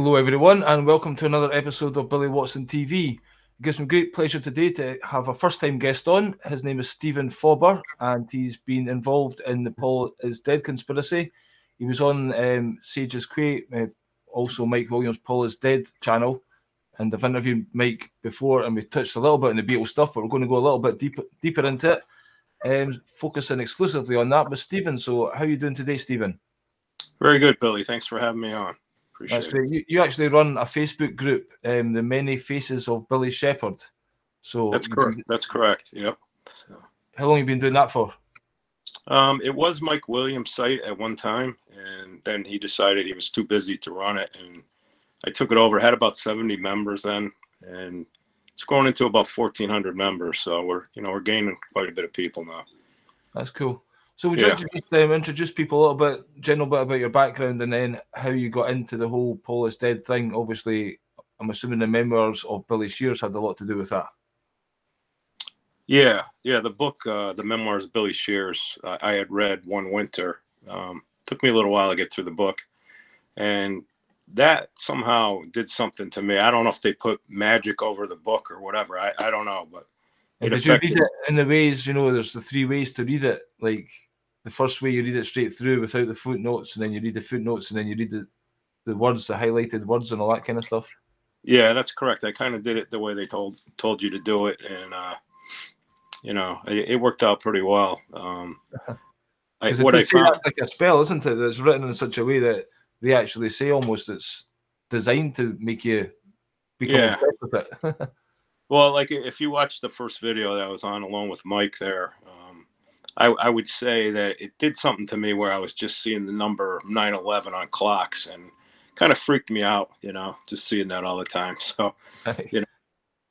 Hello, everyone, and welcome to another episode of Billy Watson TV. It gives me great pleasure today to have a first time guest on. His name is Steven Fawber, and he's been involved in the Paul is Dead conspiracy. He was on um, Sage of Quay, uh, also Mike Williams' Paul is Dead channel. And I've interviewed Mike before, and we touched a little bit on the Beatles stuff, but we're going to go a little bit deeper, deeper into it, um, focusing exclusively on that with Steven. So, how are you doing today, Steven? Very good, Billy. Thanks for having me on. Appreciate That's great. You, you actually run a Facebook group, um, the Many Faces of Billy Shepherd. So that's correct. That's correct. Yep. So. How long have you been doing that for? Um, it was Mike Williams' site at one time, and then he decided he was too busy to run it, and I took it over. Had about seventy members then, and it's grown into about fourteen hundred members. So we're you know we're gaining quite a bit of people now. That's cool. So would you yeah. to um, introduce people a little bit, general bit about your background, and then how you got into the whole Paul is dead thing? Obviously, I'm assuming the memoirs of Billy Shears had a lot to do with that. Yeah, yeah. The book, uh, the memoirs of Billy Shears, uh, I had read one winter. Um, took me a little while to get through the book, and that somehow did something to me. I don't know if they put magic over the book or whatever. I, I don't know, but did affected... you read it in the ways you know? There's the three ways to read it, like the first way you read it straight through without the footnotes, and then you read the footnotes, and then you read the, the words, the highlighted words, and all that kind of stuff. Yeah, that's correct. I kind of did it the way they told told you to do it, and uh, you know, it, it worked out pretty well. Um, I, what I found like a spell, isn't it? That's written in such a way that they actually say almost it's designed to make you become yeah. obsessed with it. well, like if you watch the first video that I was on along with Mike there, I, I would say that it did something to me where I was just seeing the number 911 on clocks and kind of freaked me out, you know, just seeing that all the time. So, you know,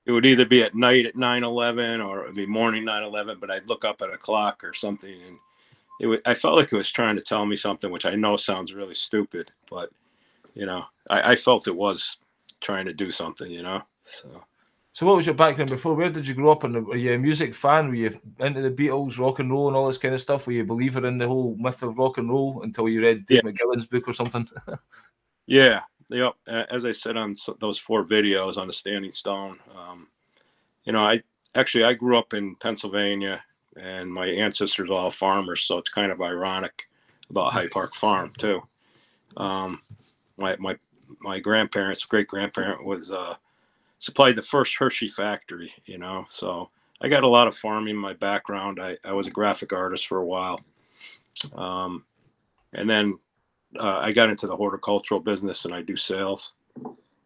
it would either be at night at 911 or it would be morning 911, but I'd look up at a clock or something and it would, I felt like it was trying to tell me something, which I know sounds really stupid, but you know, I, I felt it was trying to do something, you know, so. So, what was your background before? Where did you grow up? And were you a music fan? Were you into the Beatles, rock and roll, and all this kind of stuff? Were you a believer in the whole myth of rock and roll until you read Dave yeah. McGillen's book or something? yeah, yep. As I said on those four videos on the Standing Stone, um, you know, I actually I grew up in Pennsylvania, and my ancestors all farmers, so it's kind of ironic about High Park Farm too. Um, my my my grandparents, great grandparent was. Uh, supplied the first Hershey factory, you know. So I got a lot of farming in my background. I, I was a graphic artist for a while. Um, and then uh, I got into the horticultural business and I do sales.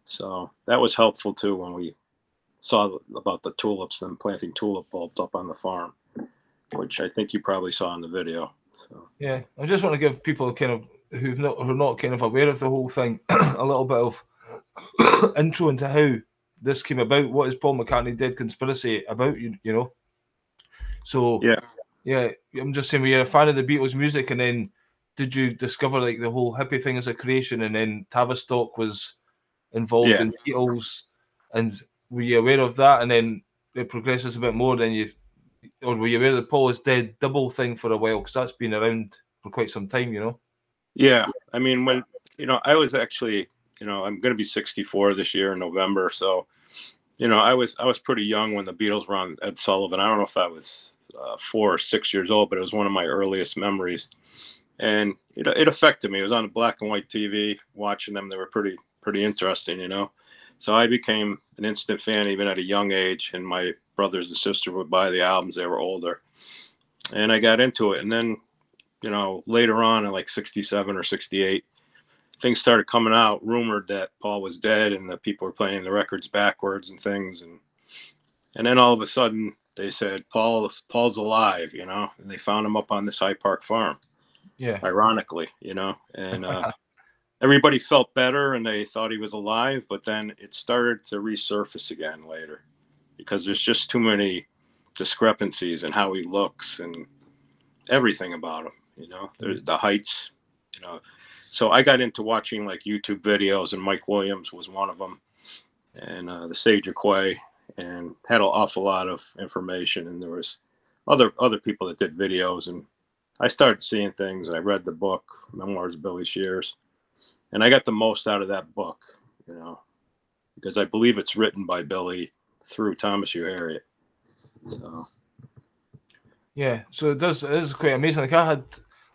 So that was helpful too when we saw about the tulips and planting tulip bulbs up on the farm, which I think you probably saw in the video. So. Yeah, I just want to give people kind of who've not who are not kind of aware of the whole thing a little bit of intro into how this came about. What is Paul McCartney Dead Conspiracy about? You, you know. So yeah, yeah. I'm just saying, we are a fan of the Beatles' music, and then did you discover like the whole hippie thing as a creation, and then Tavistock was involved yeah. in Beatles, and were you aware of that? And then it progresses a bit more. Then you, or were you aware of the Paul is Dead double thing for a while? Because that's been around for quite some time, you know. Yeah, I mean, when you know, I was actually you know, I'm going to be 64 this year in November. So, you know, I was I was pretty young when the Beatles were on Ed Sullivan. I don't know if I was uh, four or six years old, but it was one of my earliest memories, and it it affected me. It was on a black and white TV watching them. They were pretty pretty interesting, you know. So I became an instant fan even at a young age, and my brothers and sister would buy the albums. They were older, and I got into it. And then, you know, later on in like '67 or '68 things started coming out, rumored that Paul was dead and that people were playing the records backwards and things, and and then all of a sudden they said Paul Paul's alive, you know, and they found him up on this High Park farm. Yeah. Ironically, you know, and uh, everybody felt better and they thought he was alive, but then it started to resurface again later because there's just too many discrepancies in how he looks and everything about him. You know, the heights. You know, so I got into watching like YouTube videos, and Mike Williams was one of them, and uh, the Sage Quay, and had an awful lot of information. And there was other other people that did videos, and I started seeing things. I read the book, Memoirs of Billy Shears, and I got the most out of that book you know, because I believe it's written by Billy through Thomas U. Harriet. So. Yeah, so it does. It is quite amazing. Like I had,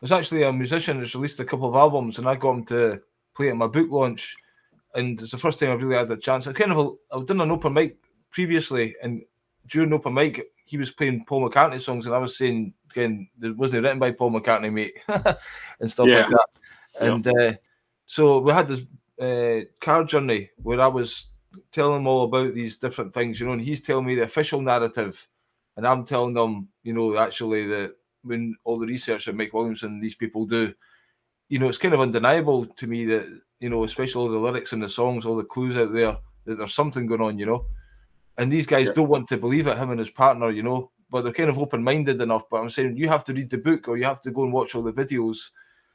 there's actually a musician that's released a couple of albums, and I got him to play at my book launch, and it's the first time I've really had a chance. I kind of I've done an open mic previously, and during open mic, he was playing Paul McCartney songs, and I was saying, again, it wasn't written by Paul McCartney, mate, and stuff yeah. like that. And yeah. uh, so we had this uh, car journey where I was telling him all about these different things, you know, and he's telling me the official narrative, and I'm telling them, you know, actually that when all the research that Mike Williamson and these people do, you know, it's kind of undeniable to me that you know, especially all the lyrics and the songs, all the clues out there that there's something going on, you know. And these guys yeah. don't want to believe it, him and his partner, you know, but they're kind of open minded enough. But I'm saying you have to read the book or you have to go and watch all the videos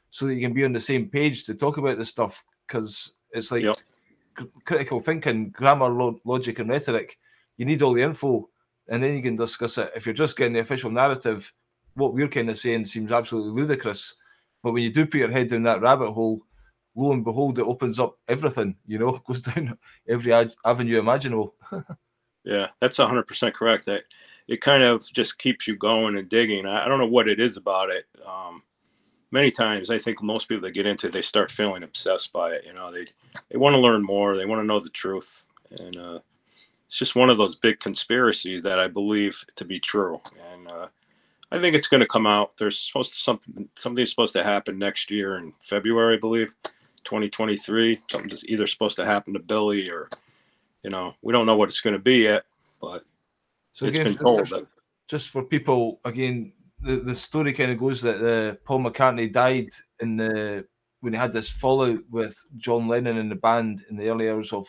so that you can be on the same page to talk about this stuff because it's like yep. critical thinking, grammar, lo- logic, and rhetoric. You need all the info and then you can discuss it. If you're just getting the official narrative, what we're kind of saying seems absolutely ludicrous. But when you do put your head down that rabbit hole, lo and behold, it opens up everything, you know, goes down every avenue imaginable. yeah, that's 100% correct. That it kind of just keeps you going and digging. I, I don't know what it is about it. Um, many times, I think most people that get into it, they start feeling obsessed by it. You know, they they want to learn more, they want to know the truth, and uh, it's just one of those big conspiracies that I believe to be true. And uh, I think it's going to come out. There's supposed to something something's supposed to happen next year in February, I believe, 2023. Something's either supposed to happen to Billy or, you know, we don't know what it's going to be yet, but so it's again, been told. Just, just for people, again, the, the story kind of goes that uh, Paul McCartney died in the when he had this fallout with John Lennon and the band in the early hours of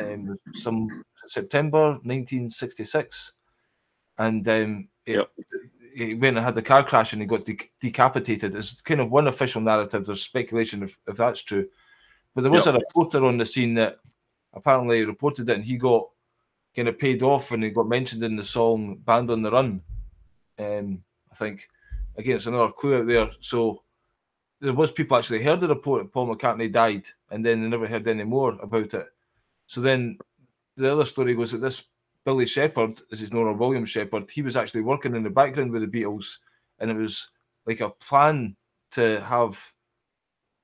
um, some September 1966, and um, yep. he, he, went and had the car crash and he got de- decapitated. It's kind of one official narrative. There's speculation if, if that's true, but there was yep. a reporter on the scene that apparently reported it, and he got kind of paid off, and he got mentioned in the song "Band on the Run." Um, I think again, it's another clue out there. So there was people actually heard the report that Paul McCartney died, and then they never heard any more about it. So then the other story goes that this Billy Shepherd, as he's known, or William Shepherd, he was actually working in the background with the Beatles, and it was like a plan to have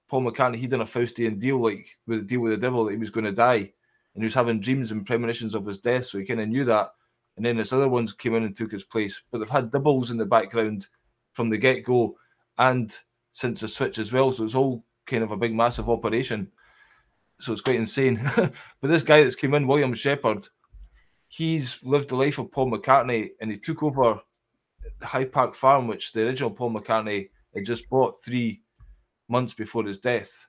Paul McCartney. He done a Faustian deal, like with a deal with the devil, that he was going to die, and he was having dreams and premonitions of his death. So he kind of knew that. And then this other ones came in and took his place, but they've had doubles in the background from the get go, and since the switch as well. So it's all kind of a big, massive operation so it's quite insane. but this guy that's came in, William Shepherd, he's lived the life of Paul McCartney and he took over the High Park Farm, which the original Paul McCartney had just bought three months before his death.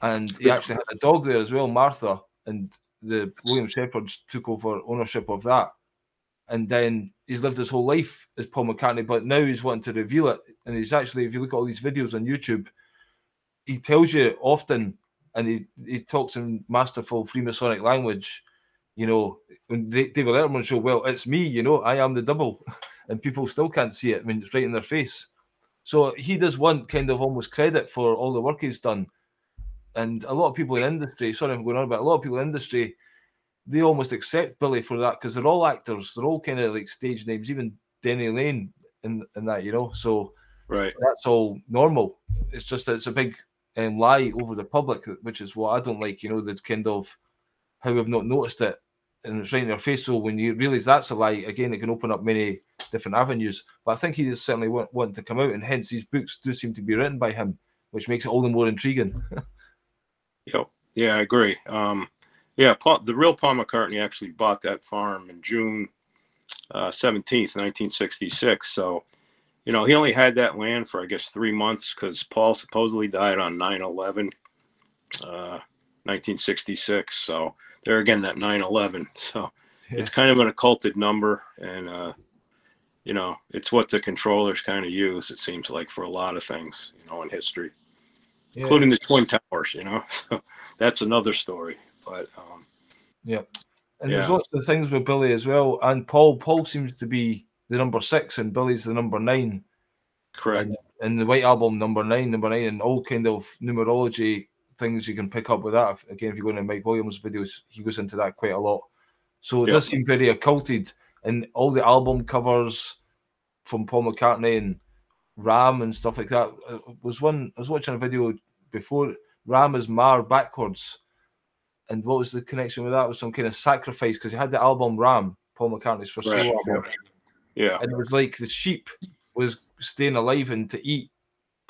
And he actually had a dog there as well, Martha, and the William Shepherds took over ownership of that. And then he's lived his whole life as Paul McCartney, but now he's wanting to reveal it. And he's actually, if you look at all these videos on YouTube, he tells you often and he, he talks in masterful Freemasonic language. You know, when David Letterman show, well, it's me. You know, I am the double, and people still can't see it. I mean, it's right in their face. So he does want kind of almost credit for all the work he's done. And a lot of people in industry, sorry I'm going on, but a lot of people in industry, they almost accept Billy for that because they're all actors. They're all kind of like stage names, even Denny Laine and, and that, you know. So right, that's all normal. It's just that it's a big um, lie over the public, which is what I don't like. You know, that's kind of how we've not noticed it, and it's right in your face. So when you realise that's a lie, again, it can open up many different avenues. But I think he is certainly want, wanting to come out, and hence these books do seem to be written by him, which makes it all the more intriguing. yep. Yeah, I agree. Um, yeah, Paul, the real Paul McCartney actually bought that farm in June uh, seventeenth, nineteen sixty-six. So you know, he only had that land for, I guess, three months because Paul supposedly died on 9 11, uh, 1966. So there again, that 9 11. So yeah. it's kind of an occulted number. And, uh, you know, it's what the controllers kind of use, it seems like, for a lot of things, you know, in history, yeah. including the Twin Towers, you know. So that's another story. But, um, yeah. And yeah. there's lots of things with Billy as well. And Paul, Paul seems to be the number six and Billy's the number nine. Correct. And, and the White Album number nine, number nine, and all kind of numerology things you can pick up with that. Again, if you go to Mike Williams' videos, he goes into that quite a lot. So it Yep. does seem very occulted, and all the album covers from Paul McCartney and Ram and stuff like that. uh, Was one I was watching a video before Ram is Mar backwards, and what was the connection with that? It was some kind of sacrifice because he had the album Ram, Paul McCartney's first Right. solo album, Yeah. and it was like the sheep was staying alive and to eat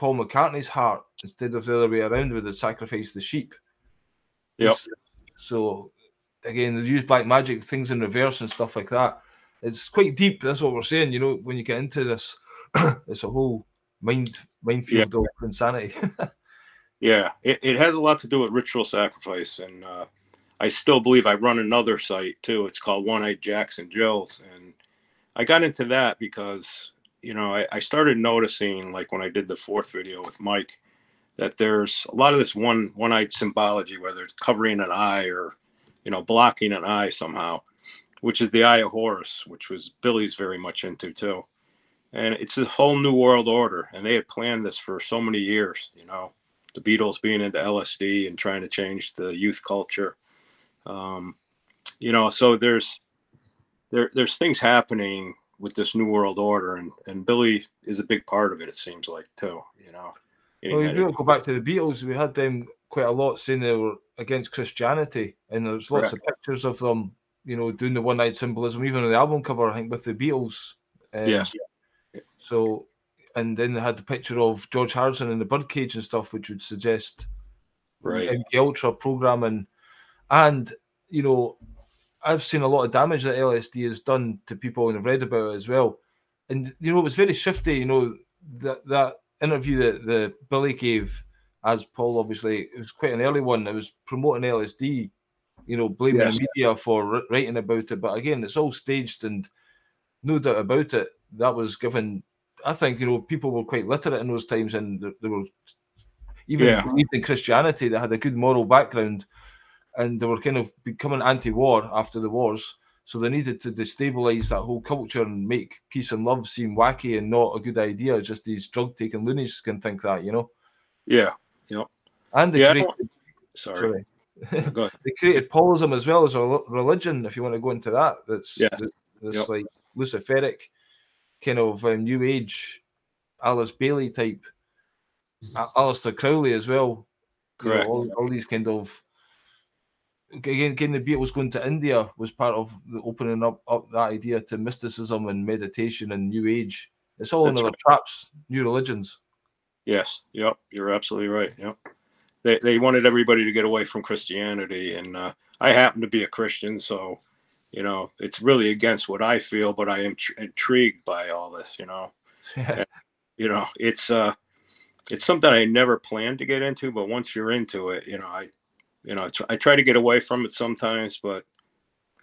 Paul McCartney's heart instead of the other way around, where they sacrificed the sheep. Yep. So again, they use black magic things in reverse and stuff like that. It's quite deep. That's what we're saying. You know, when you get into this, it's a whole mind minefield of insanity. Yeah, it, it has a lot to do with ritual sacrifice, and uh, I still believe I run another site too. It's called One Eyed Jackson Jills, and I got into that because you know I, I started noticing like when I did the fourth video with Mike that there's a lot of this one one eyed symbology, whether it's covering an eye or you know blocking an eye somehow, which is the Eye of Horus, which was Billy's very much into too. And it's a whole new world order, and they had planned this for so many years, you know the Beatles being into LSD and trying to change the youth culture. Um, you know, so there's there there's things happening with this new world order, and and Billy is a big part of it. It seems like too. You know. Well, you in- go back to the Beatles, we had them quite a lot saying they were against Christianity, and there's lots of pictures of them, you know, doing the one night symbolism, even on the album cover, I think, with the Beatles. Um, Yes. So, and then they had the picture of George Harrison in the birdcage and stuff, which would suggest Right. MK Ultra programming, and you know, I've seen a lot of damage that LSD has done to people and I've read about it as well. And you know, it was very shifty. You know, that that interview that the Billy gave as Paul, obviously, it was quite an early one. It was promoting LSD. You know, blaming Yes. the media for writing about it, but again, it's all staged and no doubt about it. That was given. I think you know people were quite literate in those times, and they, were even Yeah. believed in Christianity. They had a good moral background, and they were kind of becoming anti-war after the wars. So they needed to destabilize that whole culture and make peace and love seem wacky and not a good idea. Just these drug-taking loonies can think that, you know. Yeah. And they Yeah. I Sorry. sorry. They created Paulism as well as a religion. If you want to go into that, that's Yes. Yep. like Luciferic kind of um, New Age Alice Bailey type, A- Aleister Crowley as well. You know, Correct. all, all these kind of again, getting the Beatles going to India was part of the opening up up that idea to mysticism and meditation and New Age. It's all That's another right. traps, new religions. Yes. Yep. You're absolutely right. Yep. They they wanted everybody to get away from Christianity, and uh, I happen to be a Christian, so you know it's really against what I feel, but I am tr- intrigued by all this. You know. you know it's uh it's something i never planned to get into but once you're into it you know i you know I tr- I try to get away from it sometimes but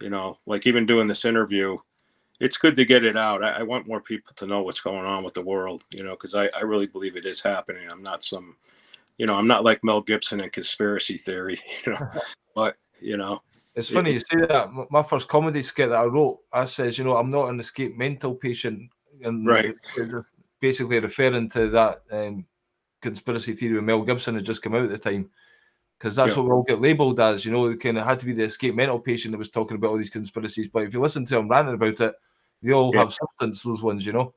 you know like even doing this interview it's good to get it out i, I want more people to know what's going on with the world you know because I, I really believe it is happening i'm not some you know i'm not like mel gibson in conspiracy theory you know but you know It's It- funny you say that. My first comedy skit that I wrote, I says, you know, I'm not an escape mental patient, and Right. basically referring to that um, conspiracy theory with Mel Gibson had just come out at the time, because that's Yeah. what we all get labelled as. You know, it kind of had to be the escape mental patient that was talking about all these conspiracies. But if you listen to them ranting about it, they all Yeah. have substance. Those ones, you know.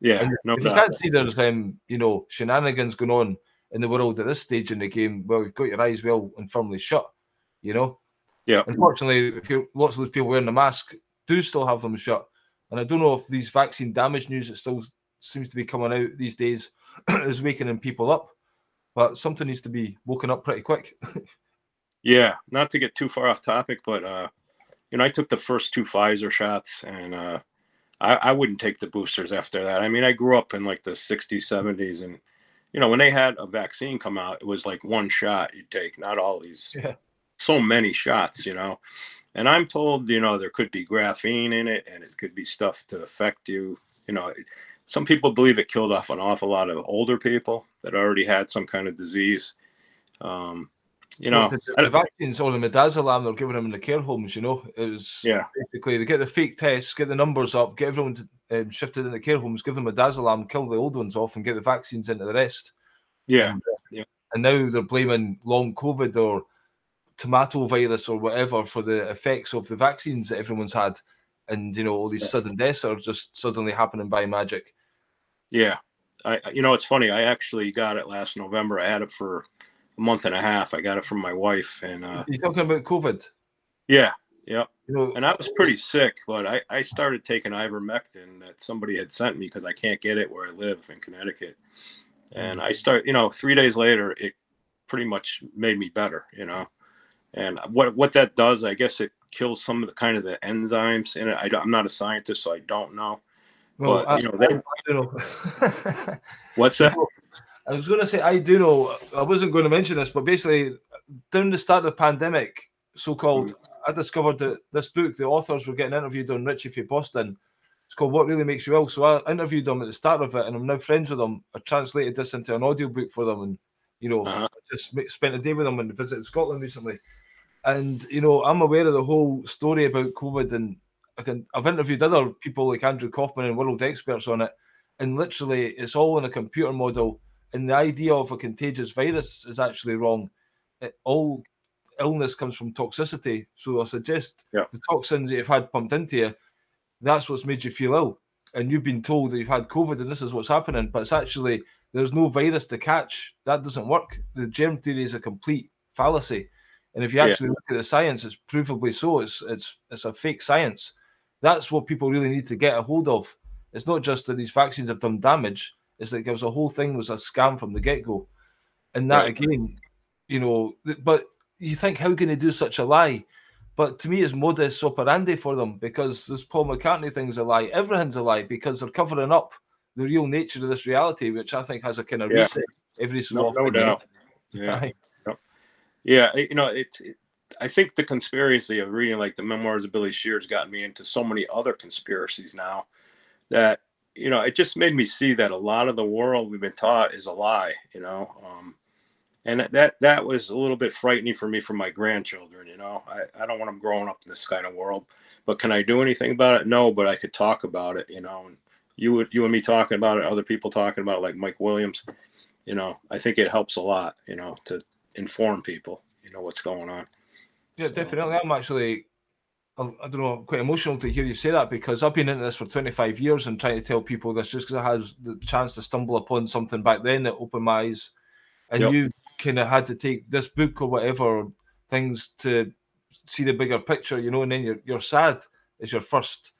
yeah And if you can't see there's um, you know, shenanigans going on in the world at this stage in the game, well, you've got your eyes well and firmly shut, you know. Yeah. Unfortunately, if you lots of those people wearing the mask do still have them shut. And I don't know if these vaccine damage news that still seems to be coming out these days is waking people up. But something needs to be woken up pretty quick. Yeah, not to get too far off topic, but uh, you know, I took the first two Pfizer shots, and uh, I, I wouldn't take the boosters after that. I mean, I grew up in like the '60s, '70s, and you know, when they had a vaccine come out, it was like one shot you take, not all these, Yeah. so many shots, you know. And I'm told, you know, there could be graphene in it, and it could be stuff to affect you. You know, some people believe it killed off an awful lot of older people that already had some kind of disease. Um, you know, the, the don't- vaccines or the midazolam they're giving them in the care homes, you know, it was Yeah. basically they get the fake tests, get the numbers up, get everyone to, um, shifted into care homes, give them midazolam, kill the old ones off, and get the vaccines into the rest. Yeah, yeah. and now they're blaming long COVID or tomato virus or whatever for the effects of the vaccines that everyone's had, and you know all these sudden deaths are just suddenly happening by magic. Yeah, I you know it's funny. I actually got it last November. I had it for a month and a half. I got it from my wife. And uh, you talking about COVID? Yeah, yeah. You know, and I was pretty sick, but I I started taking ivermectin that somebody had sent me because I can't get it where I live in Connecticut. And I start, you know, three days later, it pretty much made me better, you know. And what what that does, I guess it kills some of the kind of the enzymes in it. I, am not a scientist, so I don't know. Well, but, I, you know, that, I, know. what's that? I was going to say I do know. I wasn't going to mention this, but basically, during the start of the pandemic, so-called, mm. I discovered that this book, the authors were getting interviewed on Richie from Boston. It's called "What Really Makes You Ill." So I interviewed them at the start of it, and I'm now friends with them. I translated this into an audio book for them, and you know, uh-huh. just spent a day with them and visited Scotland recently. And you know, I'm aware of the whole story about COVID, and I can I've interviewed other people like Andrew Kaufman and world experts on it, and literally it's all in a computer model. And the idea of a contagious virus is actually wrong. It, all illness comes from toxicity. So I suggest yeah. the toxins that you've had pumped into you, that's what's made you feel ill. And you've been told that you've had COVID and this is what's happening, but it's actually there's no virus to catch. That doesn't work. The germ theory is a complete fallacy. And if you actually yeah. look at the science, it's provably so. It's it's it's a fake science. That's what people really need to get a hold of. It's not just that these vaccines have done damage. It's like it was a whole thing was a scam from the get go, and that right. again, you know. But you think how can they do such a lie? But to me, it's modus operandi for them because this Paul McCartney thing's a lie. Everything's a lie because they're covering up the real nature of this reality, which I think has a kind of yeah. reset every so no, often. No doubt. Yeah. Yeah, you know, it's. It, I think the conspiracy of reading like the memoirs of Billy Shears got me into so many other conspiracies now that you know it just made me see that a lot of the world we've been taught is a lie. You know, um, and that that was a little bit frightening for me for my grandchildren. You know, I, I don't want them growing up in this kind of world. But can I do anything about it? No, but I could talk about it. You know, and you would you and me talking about it, other people talking about it, like Mike Williams. You know, I think it helps a lot. You know, to inform people, you know, what's going on. Yeah, definitely. I'm actually, I don't know, quite emotional to hear you say that because I've been into this for 25 years and trying to tell people this just because I had the chance to stumble upon something back then that opened my eyes. And yep. you kind of had to take this book or whatever things to see the bigger picture, you know, and then you're, you're sad is your first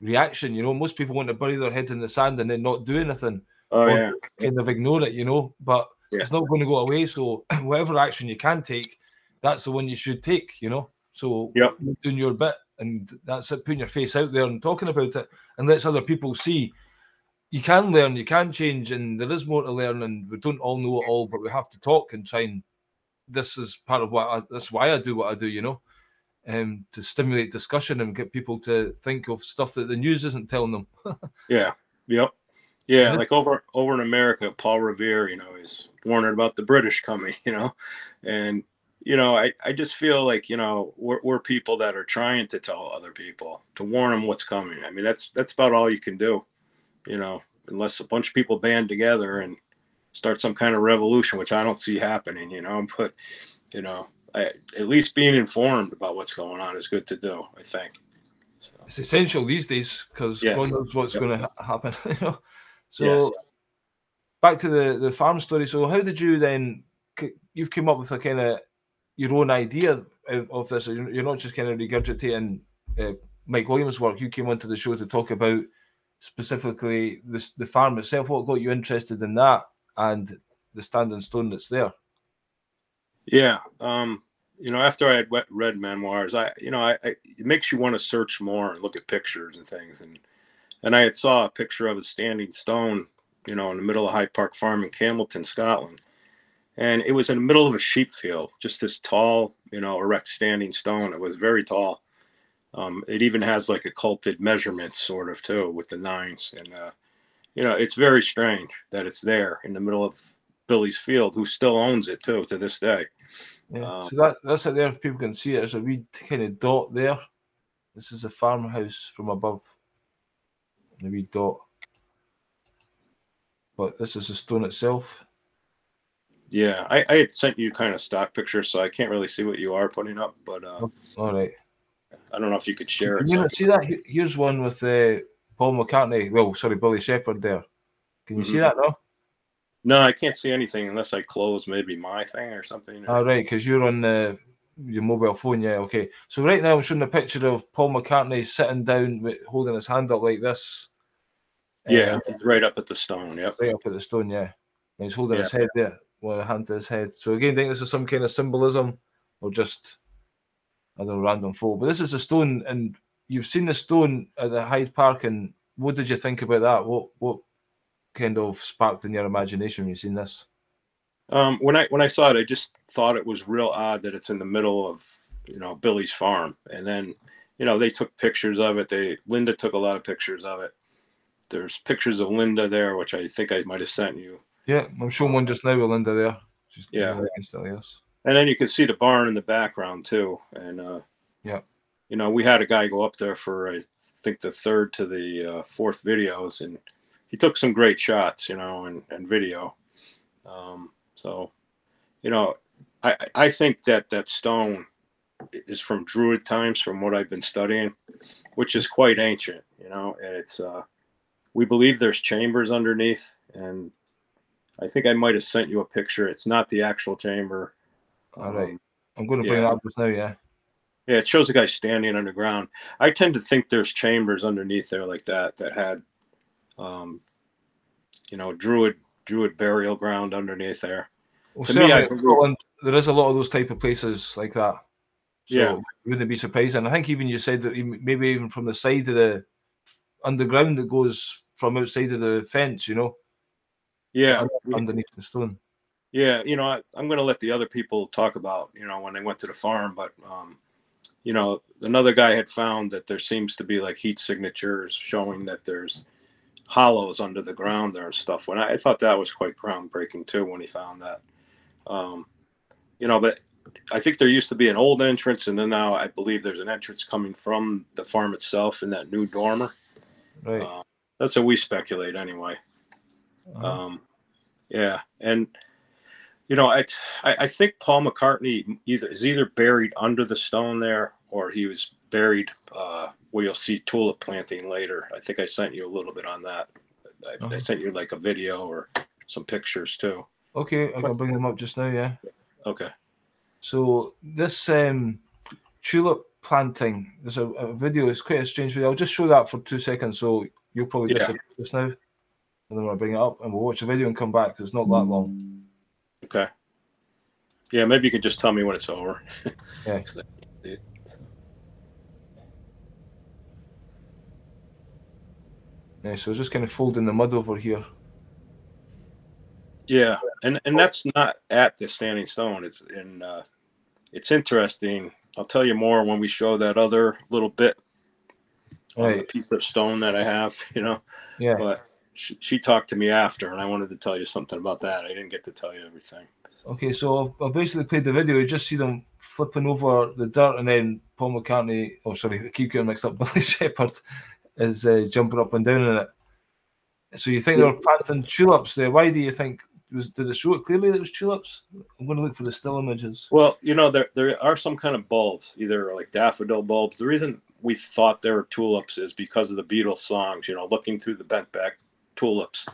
reaction. You know, most people want to bury their head in the sand and then not do anything. Oh, yeah. Kind of ignore it, you know. But yeah. it's not going to go away. So whatever action you can take, that's the one you should take. You know. So yeah, doing your bit, and that's it. Putting your face out there and talking about it, and lets other people see you can learn, you can change, and there is more to learn. And we don't all know it all, but we have to talk and try and. This is part of what I, that's why I do what I do. You know. Um, to stimulate discussion and get people to think of stuff that the news isn't telling them. yeah. Yep. Yeah, like over over in America, Paul Revere, you know, is warning about the British coming, you know, and you know, I, I just feel like you know we're, we're people that are trying to tell other people to warn them what's coming. I mean, that's that's about all you can do, you know, unless a bunch of people band together and start some kind of revolution, which I don't see happening, you know. But you know, I, at least being informed about what's going on is good to do. I think so. it's essential these days because yes. God knows what's yep. going to ha- happen. You know. So yes. Back to the the farm story. So how did you then? You've come up with a kind of your own idea of, of this. You're not just kind of regurgitating uh, Mike Williams' work. You came onto the show to talk about specifically this, the farm itself. What got you interested in that and the standing stone that's there? Yeah, um, you know, after I had read memoirs, I, you know, I, I it makes you want to search more and look at pictures and things and and I had saw a picture of a standing stone, you know, in the middle of High Park Farm in Campbeltown, Scotland. And it was in the middle of a sheep field, just this tall, you know, erect standing stone. It was very tall. Um, it even has like occulted measurements, sort of, too, with the nines. And, uh, you know, it's very strange that it's there in the middle of Billy's field, who still owns it, too, to this day. Yeah. Um, so that, that's it there. If people can see it, there's a wee kind of dot there. This is a farmhouse from above the wee dot. But this is the stone itself. Yeah, I, I had sent you kind of stock pictures, so I can't really see what you are putting up, but uh, All right. I don't know if you could share it. Can you so I not can see that? Here- Here's one with uh, Paul McCartney. Well, sorry, Billy Shepherd there. Can you see Mhm. that now? No, I can't see anything unless I close maybe my thing or something. All right, because you're on the your mobile phone. Yeah, okay. So right now I'm showing a picture of Paul McCartney sitting down with holding his hand up like this. Yeah, Uh, it's right up at the stone. Yep. right up at the stone. Yeah, and he's holding Yeah. his head there, with a hand to his head. So again, I think this is some kind of symbolism, or just I don't know, random folk. But this is a stone, and you've seen the stone at the High Park. And what did you think about that? What what kind of sparked in your imagination when you seen this? Um, when I when I saw it, I just thought it was real odd that it's in the middle of you know Billy's farm, and then you know they took pictures of it. They Linda took a lot of pictures of it. There's pictures of Linda there, which I think I might have sent you. Yeah, I'm showing one just now with Linda there. She's Yeah. still yes. And then you can see the barn in the background too. And uh, Yeah. you know, we had a guy go up there for I think the third to the uh, fourth videos, and he took some great shots, you know, and, and video. Um, so, you know, I I think that that stone is from Druid times, from what I've been studying, which is quite ancient, you know, and it's uh, we believe there's chambers underneath, and I think I might have sent you a picture. It's not the actual chamber. All right. Um, I'm going to bring yeah. that up just now. Yeah. yeah, it shows a guy standing underground. I tend to think there's chambers underneath there like that that had, um, you know, druid druid burial ground underneath there. Well, To me, I Scotland, there is a lot of those type of places like that. So Yeah. wouldn't be surprised. And I think even you said that maybe even from the side of the underground that goes from outside of the fence, you know, Yeah, underneath the stone. yeah. You know, I, I'm going to let the other people talk about you know when they went to the farm, but um, you know, another guy had found that there seems to be like heat signatures showing that there's hollows under the ground there and stuff. When I, I thought that was quite groundbreaking too when he found that. Um, you know, but I think there used to be an old entrance, and then now I believe there's an entrance coming from the farm itself in that new dormer. Right. Um, that's what we speculate anyway. Uh-huh. Um, yeah, and you know, I, I I think Paul McCartney either is either buried under the stone there, or he was buried uh, where you'll see tulip planting later. I think I sent you a little bit on that. I, I Uh-huh. sent you like a video or some pictures too. okay, I can bring them up just now. Yeah. Okay. So this um, tulip planting, there's a, a video. It's quite a strange video. I'll just show that for two seconds, so you'll probably Yeah. just now, and then I'll bring it up and we'll watch the video and come back because it's not that long. Okay. Yeah, maybe you could just tell me when it's over. Yeah. 'Cause I can't see it. Yeah, so just kind of folding the mud over here. Yeah, and and that's not at the Standing Stone. It's in. Uh, it's interesting. I'll tell you more when we show that other little bit on the piece of stone that I have. You know, Yeah. but she, she talked to me after, and I wanted to tell you something about that. I didn't get to tell you everything. Okay, so I've basically played the video. You just see them flipping over the dirt, and then Paul McCartney, oh sorry, I keep getting mixed up. Billy Shepherd is uh, jumping up and down in it. So you think they're planting tulips there? Why do you think was? Did it show it clearly that it was tulips? I'm going to look for the still images. Well, you know, there there are some kind of bulbs, either like daffodil bulbs. The reason we thought they were tulips is because of the Beatles songs. You know, looking through the bent back tulips.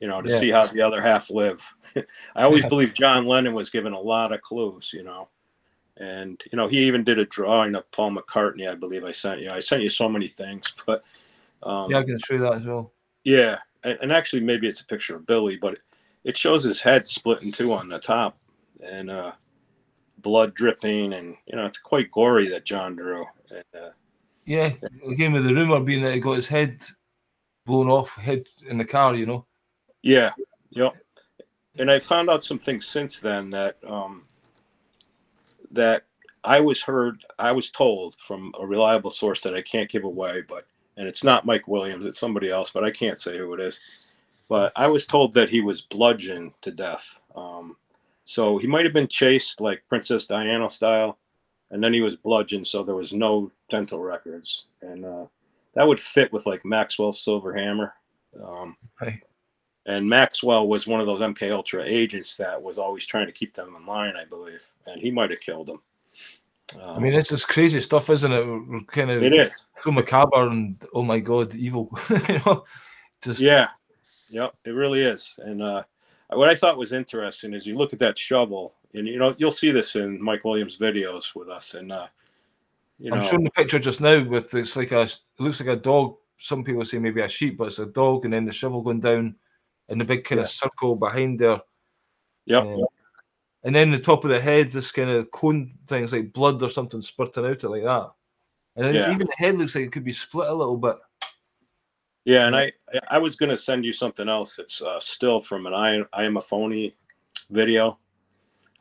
You know, to Yeah. see how the other half live. I always Yeah. believe John Lennon was given a lot of clues. You know, and you know he even did a drawing of Paul McCartney. I believe I sent you. I sent you so many things, but um, Yeah, I can show you that as well. yeah, and, and actually maybe it's a picture of Billy, but it, shows his head split in two on the top, and uh, blood dripping, and you know it's quite gory that John drew. And, uh, Yeah, again with the rumor being that he got his head blown off, head in the car. You know. yeah, yep. And I found out some things since then that um, that I was heard, I was told from a reliable source that I can't give away, but and it's not Mike Williams, it's somebody else, but I can't say who it is. But I was told that he was bludgeoned to death. Um, so he might have been chased like Princess Diana style, and then he was bludgeoned, so there was no dental records, and uh, that would fit with like Maxwell's silver hammer. Um, Right. and Maxwell was one of those MK Ultra agents that was always trying to keep them in line, I believe, and he might have killed them. Um, I mean, it's just crazy stuff, isn't it? We're kind of it is so macabre and oh my god, evil. you know, just yeah, yep, it really is. And uh, what I thought was interesting is you look at that shovel, and you know you'll see this in Mike Williams videos with us, and uh, you know, I'm showing the picture just now with it's like a it looks like a dog. Some people say maybe a sheep, but it's a dog, and then the shovel going down, and the big kind yeah. of circle behind there. Yep. Um, and then the top of the head, this kind of cone things like blood or something spurting out it like that. And yeah. even the head looks like it could be split a little bit. Yeah, and I I was gonna send you something else. It's uh, still from an I I am a phony video,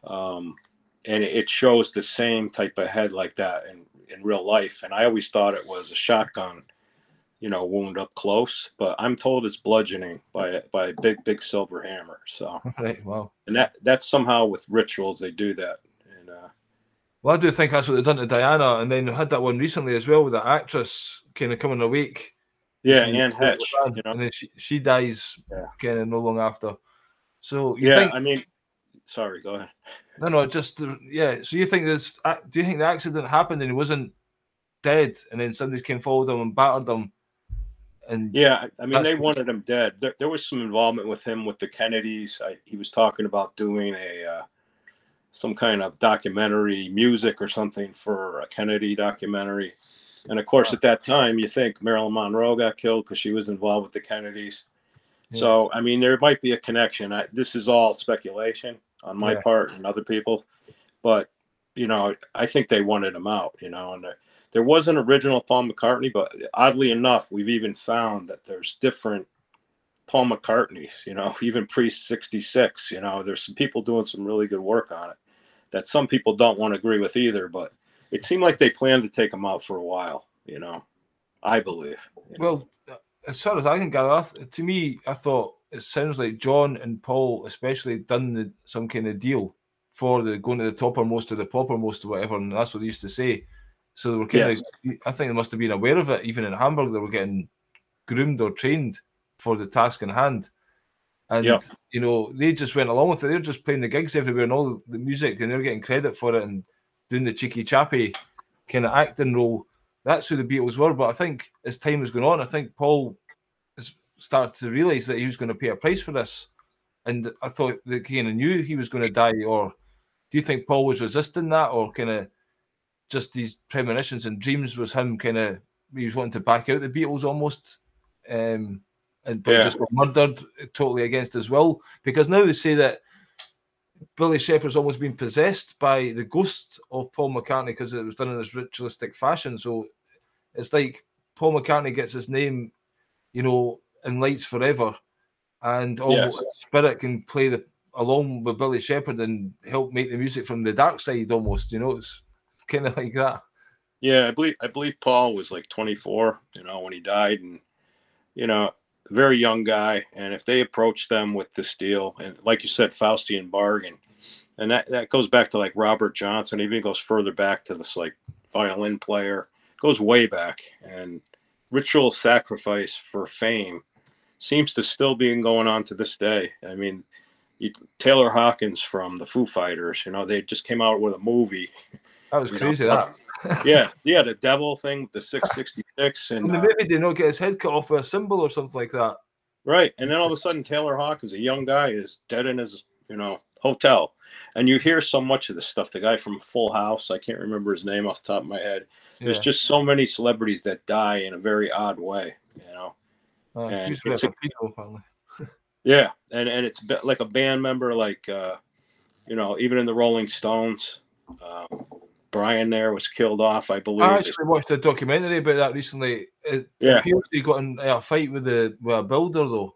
um, and it shows the same type of head like that in in real life. And I always thought it was a shotgun you know, wound up close. But I'm told it's bludgeoning by by a big, big silver hammer. So, right, well, and that that's somehow with rituals they do that. And uh, well, I do think that's what they've done to Diana, and then had that one recently as well with that actress kind of coming a week. Yeah, Anne Heche, you know? and then she she dies yeah. kind of no long after. So yeah, think, I mean, sorry, go ahead. No, no, just yeah. So you think this? Do you think the accident happened and he wasn't dead, and then somebody came forward him and battered him? And yeah, I mean, they wanted him dead. There, there, was some involvement with him with the Kennedys. I, he was talking about doing a uh, some kind of documentary, music or something for a Kennedy documentary. And of course, at that time, you think Marilyn Monroe got killed because she was involved with the Kennedys. Yeah. So, I mean, there might be a connection. I, this is all speculation on my yeah. part and other people, but you know, I think they wanted him out. You know, and there was an original Paul McCartney, but oddly enough, we've even found that there's different Paul McCartneys, you know, even pre 66. You know, there's some people doing some really good work on it that some people don't want to agree with either, but it seemed like they planned to take him out for a while, you know, I believe. Well, as far as I can gather, to me, I thought it sounds like John and Paul, especially, done the, some kind of deal for the going to the toppermost or the poppermost or whatever, and that's what they used to say. So they were kind yes. of, I think they must have been aware of it. Even in Hamburg, they were getting groomed or trained for the task in hand. And, yep. you know, they just went along with it. They're just playing the gigs everywhere and all the music, and they're getting credit for it and doing the cheeky chappy kind of acting role. That's who the Beatles were. But I think as time was going on, I think Paul has started to realize that he was going to pay a price for this. And I thought that he kind of knew he was going to die. Or do you think Paul was resisting that or kind of just these premonitions and dreams was him kind of he was wanting to back out the Beatles almost, um, and but yeah. just got murdered totally against his will because now they say that Billy Shepherd's almost been possessed by the ghost of Paul McCartney because it was done in this ritualistic fashion. So it's like Paul McCartney gets his name, you know, in lights forever, and all yes. spirit can play the along with Billy Shepherd and help make the music from the dark side almost. You know, it's kind of like that. Yeah, I believe I believe Paul was like 24, you know, when he died, and you know, very young guy. And if they approach them with this deal, and like you said, Faustian bargain, and that that goes back to like Robert Johnson, even goes further back to this like violin player, goes way back, and ritual sacrifice for fame seems to still be going on to this day. I mean, you, Taylor Hawkins from the Foo Fighters, you know, they just came out with a movie that was crazy. Know? That. yeah, yeah, the devil thing, the six sixty six, and, and maybe did not get his head cut off with a cymbal or something like that. Right, and then all of a sudden, Taylor Hawkins, a young guy, is dead in his you know hotel, and you hear so much of this stuff. The guy from Full House, I can't remember his name off the top of my head. There's just so many celebrities that die in a very odd way, you know. Uh, and it's a, yeah, and and it's like a band member, like uh, you know, even in the Rolling Stones. Um, Brian there was killed off, I believe. I actually watched a documentary about that recently. It yeah. appears he got in a fight with the with a builder though.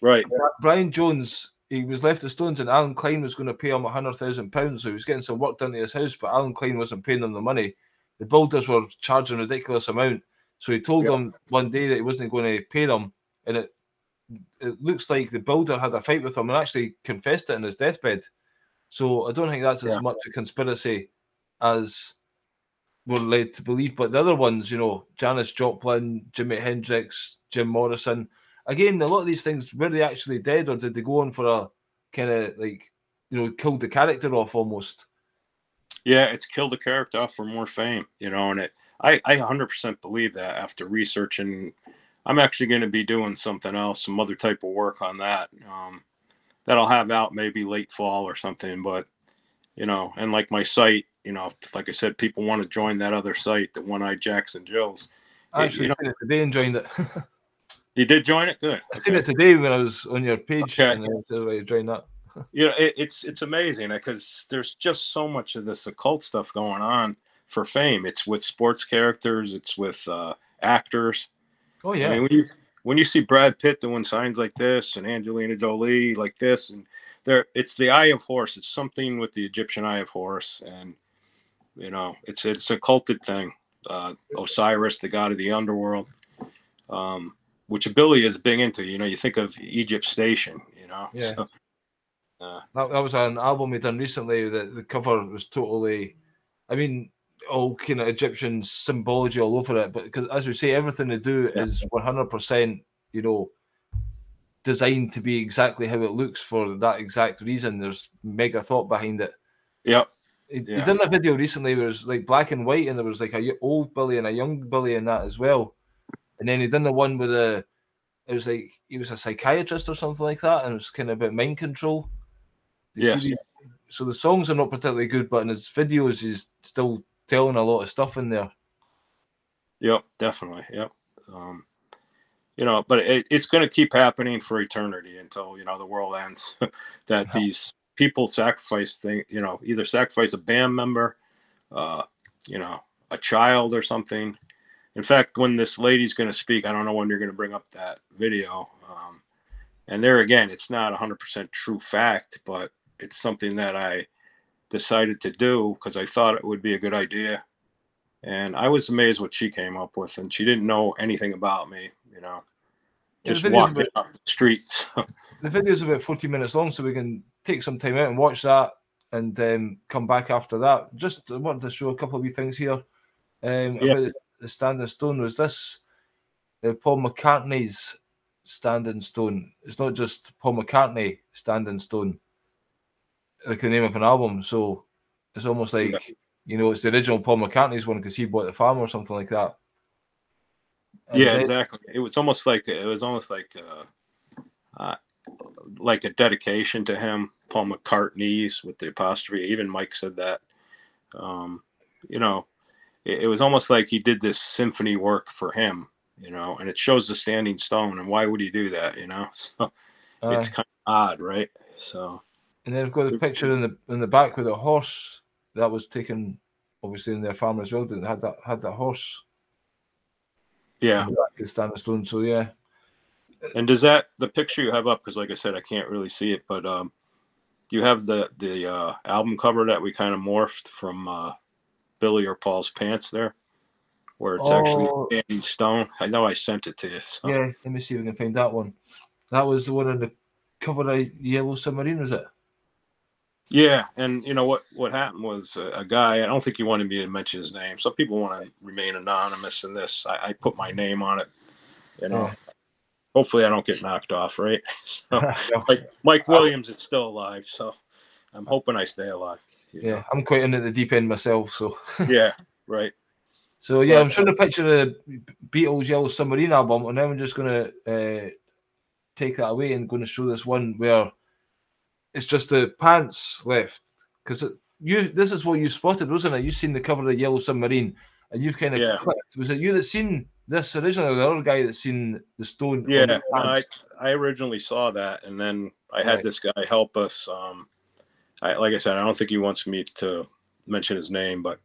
Right. Brian Jones, he was left at Stones, and Allen Klein was going to pay him a hundred thousand pounds. So he was getting some work done to his house, but Allen Klein wasn't paying him the money. The builders were charging a ridiculous amount. So he told them one day that he wasn't going to pay them, and it it looks like the builder had a fight with him and actually confessed it in his deathbed. So I don't think that's yeah. as much a conspiracy as we're led to believe. But the other ones, you know, Janis Joplin, Jimi Hendrix, Jim Morrison, again, a lot of these things were they actually dead, or did they go on for a kind of like you know killed the character off almost? Yeah, it's killed the character off for more fame, you know, and it. I I 100% believe that after researching. I'm actually going to be doing something else, some other type of work on that. Um, that I'll have out maybe late fall or something. But you know, and like my site, you know, like I said, people want to join that other site, the One Eye Jackson Jills. Actually, you know, seen it today and joined it. you did join it, good. I seen it today when I was on your page, Okay. and I said, right, join that. you know it, it's it's amazing because there's just so much of this occult stuff going on for fame it's with sports characters it's with uh actors Oh i yeah, mean when you when you see brad pitt doing signs like this and angelina jolie like this and there it's the eye of Horus. it's something with the egyptian eye of Horus, and you know it's it's a culted thing uh osiris the god of the underworld um which billy is big into you know you think of egypt station you know Yeah. So, uh, that, that was an album we done recently. That the cover was totally, I mean, all kind of Egyptian symbology all over it. But because as we say, everything they do Yeah. is one hundred percent, you know, designed to be exactly how it looks for that exact reason. There's mega thought behind it. yep He, he Yeah. done a video recently where it was like black and white, and there was like a old Billy and a young Billy in that as well. And then he done the one with a, it was like he was a psychiatrist or something like that, and it was kind of about mind control. Yes. So the songs are not particularly good, but in his videos, he's still telling a lot of stuff in there. Yep, definitely. Yep. Um, you know, but it, it's going to keep happening for eternity until you know the world ends. that Yeah. these people sacrifice thing, you know, either sacrifice a band member, uh, you know, a child or something. In fact, when this lady's going to speak, I don't know when you're going to bring up that video. Um, and there again, it's not 100% true fact, but it's something that I decided to do because I thought it would be a good idea and I was amazed what she came up with, and she didn't know anything about me, you know. Just video's walked off the street. The video's about 40 minutes long, so we can take some time out and watch that and um, come back after that. Just wanted to show a couple of wee things here um, Yeah. about the Standing Stone. Was this uh, Paul McCartney's Standing Stone? It's not just Paul McCartney Standing Stone, like the name of an album. So it's almost like, Yeah. you know, it's the original Paul McCartney's one because he bought the farm or something like that. And yeah, then- exactly. It was almost like it was almost like uh, uh, like a dedication to him, Paul McCartney's with the apostrophe. Even Mike said that. Um, you know, it, it was almost like he did this symphony work for him. You know, and it shows the standing stone. And why would he do that? You know, so Aye. it's kind of odd, right? So And then I've got the picture in the in the back with a horse that was taken, obviously in their farm as well. Didn't had that had that horse yeah. in the back of the standing stone. So yeah, And does that the picture you have up? Because like I said, I can't really see it, but um, you have the the uh, album cover that we kind of morphed from uh, Billy or Paul's pants there, where it's Oh. actually standing stone. I know I sent it to you. So. yeah. Let me see if we can find that one. That was the one on the cover of Yellow Submarine, was it? Yeah, and you know what? What happened was a, a guy. I don't think he wanted me to mention his name. Some people want to remain anonymous in this. I, I put my name on it. You know, Yeah. Hopefully I don't get knocked off, right? So, like Mike Williams is still alive, so I'm hoping I stay alive. you know? yeah, I'm quite into the deep end myself. So yeah, right. so yeah, I'm showing a picture of the Beatles Yellow Submarine album, and then I'm just gonna uh, take that away and going to show this one where it's just the pants left because you this is what you spotted, wasn't it? You seen the cover of the Yellow Submarine, and you've kind of Yeah. clicked. Was it you that seen this originally, the other guy that seen the stone? on Yeah, the I? I originally saw that, and then I had Right. this guy help us. Um, I like I said, I don't think he wants me to mention his name, but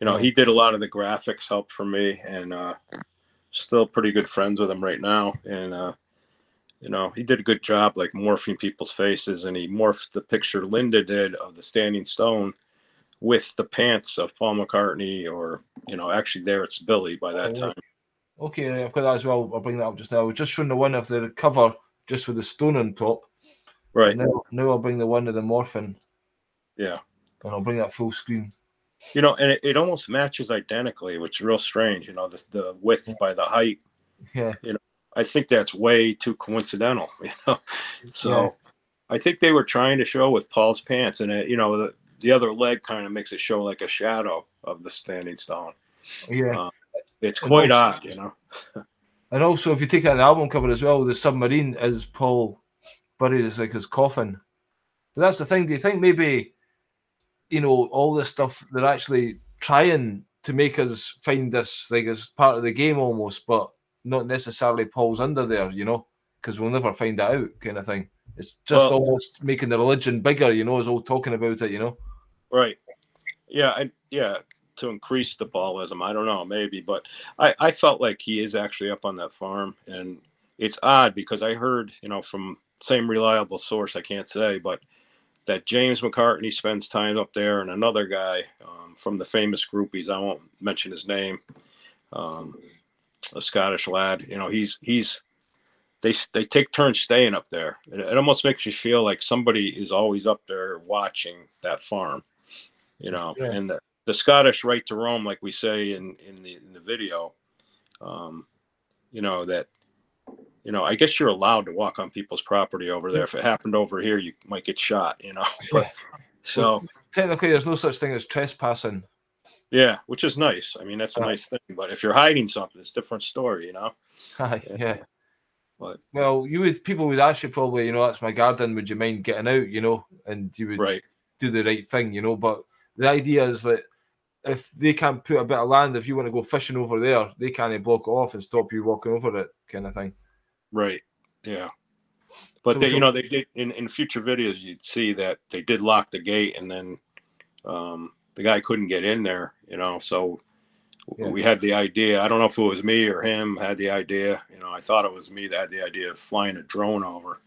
you know, he did a lot of the graphics help for me, and uh, still pretty good friends with him right now. And uh, you know, he did a good job, like morphing people's faces, and he morphed the picture Linda did of the standing stone with the pants of Paul McCartney, or you know, actually there it's Billy by that Oh, time. Okay, I've got that as well. I'll bring that up just now. I was just showing the one of the cover just with the stone on top. Right. Now, now I'll bring the one of the morphin, Yeah. and I'll bring that full screen. You know, and it, it almost matches identically, which is real strange. You know, the, the width by the height. Yeah, You know, I think that's way too coincidental. You know, so Yeah. I think they were trying to show with Paul's pants, and it, you know, the the other leg kind of makes it show like a shadow of the standing stone. Yeah. Uh, It's quite also- odd, you know. And also, if you take out an album cover as well, the submarine is Paul buried as like his coffin. But that's the thing. Do you think maybe, you know, all this stuff they're actually trying to make us find this like as part of the game almost, but not necessarily Paul's under there, you know, because we'll never find that out, kind of thing. It's just Well- almost making the religion bigger, you know, as all talking about it, you know. Right. Yeah, I yeah, to increase the ballism. I don't know, maybe, but I I felt like he is actually up on that farm and it's odd because I heard, you know, from same reliable source, I can't say, but that James McCartney spends time up there and another guy um, from the famous groupies, I won't mention his name, um, a Scottish lad, you know, he's he's they they take turns staying up there. It, it almost makes you feel like somebody is always up there watching that farm, you know. Yeah. And the, the Scottish right to roam, like we say in in the in the video, um, you know that, you know, I guess you're allowed to walk on people's property over there. If it happened over here, you might get shot, you know. But, so Technically, there's no such thing as trespassing. yeah, which is nice. I mean, that's a nice thing. But if you're hiding something, it's a different story, you know. Aye, yeah. But Well, you would people would ask you probably, you know, that's my garden. Would you mind getting out? You know, and you would right, do the right thing, you know. But the idea is that if they can't put a bit of land, if you want to go fishing over there, they can't block it off and stop you walking over it, kind of thing. right, yeah. But So- they, so- you know, they did in, in future videos. You'd see that they did lock the gate, and then um, the guy couldn't get in there. You know, so Yeah. we had the idea. I don't know if it was me or him had the idea. You know, I thought it was me that had the idea of flying a drone over.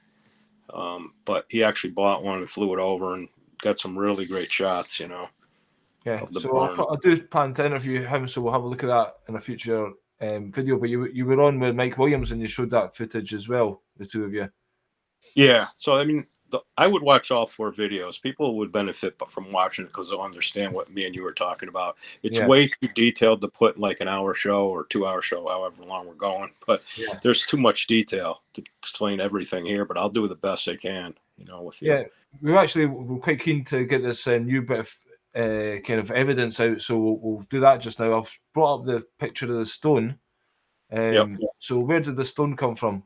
Um, but he actually bought one and flew it over and got some really great shots. You know. Yeah. So I'll. I do plan to interview him, so we'll have a look at that in a future um, video. But you you were on with Mike Williams and you showed that footage as well, the two of you. Yeah. So I mean, the, I would watch all four videos. People would benefit from watching it because they'll understand what me and you were talking about. It's Yeah. way too detailed to put in like an hour show or two hour show, however long we're going. But Yeah. there's too much detail to explain everything here. But I'll do the best I can. You know, with you. Yeah, we're actually we're quite keen to get this um, new bit of uh, kind of evidence out, so we'll, we'll do that just now. I've brought up the picture of the stone. Um, Yep. So where did the stone come from?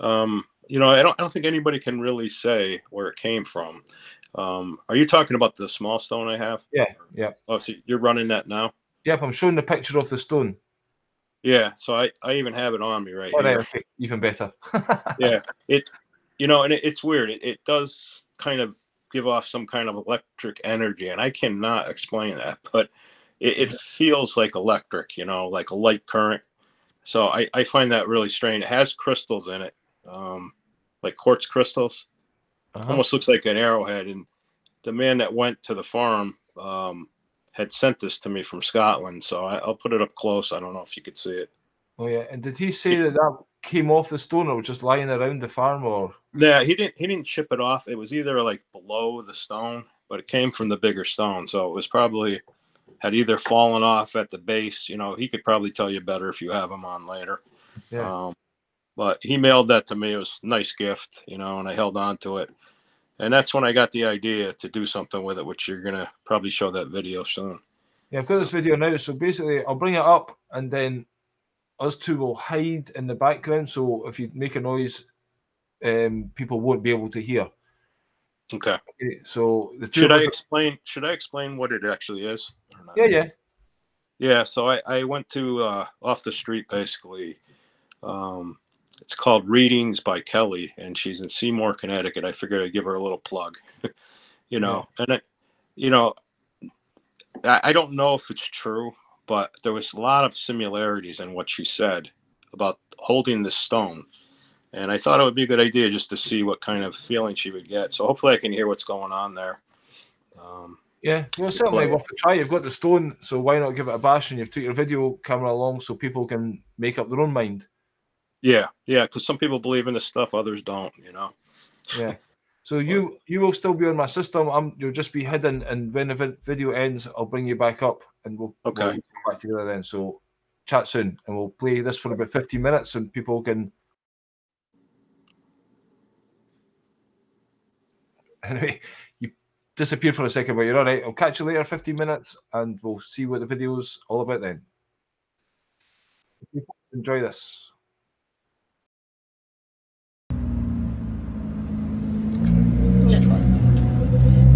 Um, you know, I don't. I don't think anybody can really say where it came from. Um, are you talking about the small stone I have? Yeah, yeah, Oh, so you're running that now? yep. I'm showing the picture of the stone. Yeah. So I, I even have it on me right right, here. okay, even better. yeah it you know and it, it's weird it, it does kind of give off some kind of electric energy and i cannot explain that but it, it feels like electric you know like a light current. So i, I find that really strange. It has crystals in it um, like quartz crystals. Uh-huh. almost looks like an arrowhead and the man that went to the farm um, had sent this to me from scotland so I, i'll put it up close. I don't know if you could see it. Oh yeah, and did he say that that came off the stone or was just lying around the farm or? Yeah, he didn't. He didn't chip it off. It was either like below the stone, but it came from the bigger stone, so it was probably had either fallen off at the base. You know, he could probably tell you better if you have him on later. Yeah. Um, but he mailed that to me. It was a nice gift, you know, and I held on to it. And that's when I got the idea to do something with it, which you're gonna probably show that video soon. Yeah, I've got this video now. So basically, I'll bring it up, and then us two will hide in the background. So if you make a noise, um, people won't be able to hear. Okay. Okay, So the two Should I explain? Should I explain what it actually is? or not? Yeah, yeah. Yeah, so I, I went to uh, off the street basically. Um, it's called Readings by Kelly, and she's in Seymour, Connecticut. I figured I'd give her a little plug, you know. And it, you know, I, I don't know if it's true, but there was a lot of similarities in what she said about holding the stone. And I thought it would be a good idea just to see what kind of feeling she would get. So hopefully I can hear what's going on there. Um, Yeah, well, certainly worth a try. You've got the stone, so why not give it a bash? And you've took your video camera along so people can make up their own mind. yeah, yeah, because some people believe in this stuff, others don't, you know. Yeah. So you you will still be on my system. I'm you'll just be hidden, and when the video ends, I'll bring you back up, and we'll Okay. we'll get back together then. So chat soon, and we'll play this for about 15 minutes, and people can. Anyway, you disappeared for a second, but you're all right. I'll catch you later, 15 minutes, and we'll see what the video's all about then. Enjoy this.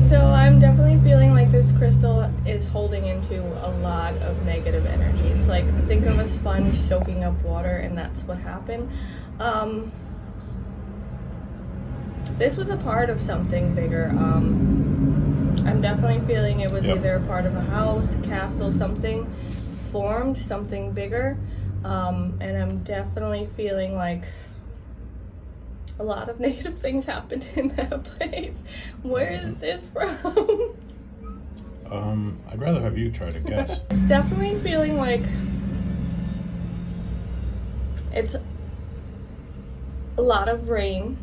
So I'm definitely feeling like this crystal is holding into a lot of negative energy. It's like think of a sponge soaking up water, and that's what happened. Um, this was a part of something bigger. Um, I'm definitely feeling it was Yep. either a part of a house, castle, something formed, something bigger. Um, and I'm definitely feeling like a lot of negative things happened in that place. Where is this from? Um, I'd rather have you try to guess. it's definitely feeling like it's a lot of rain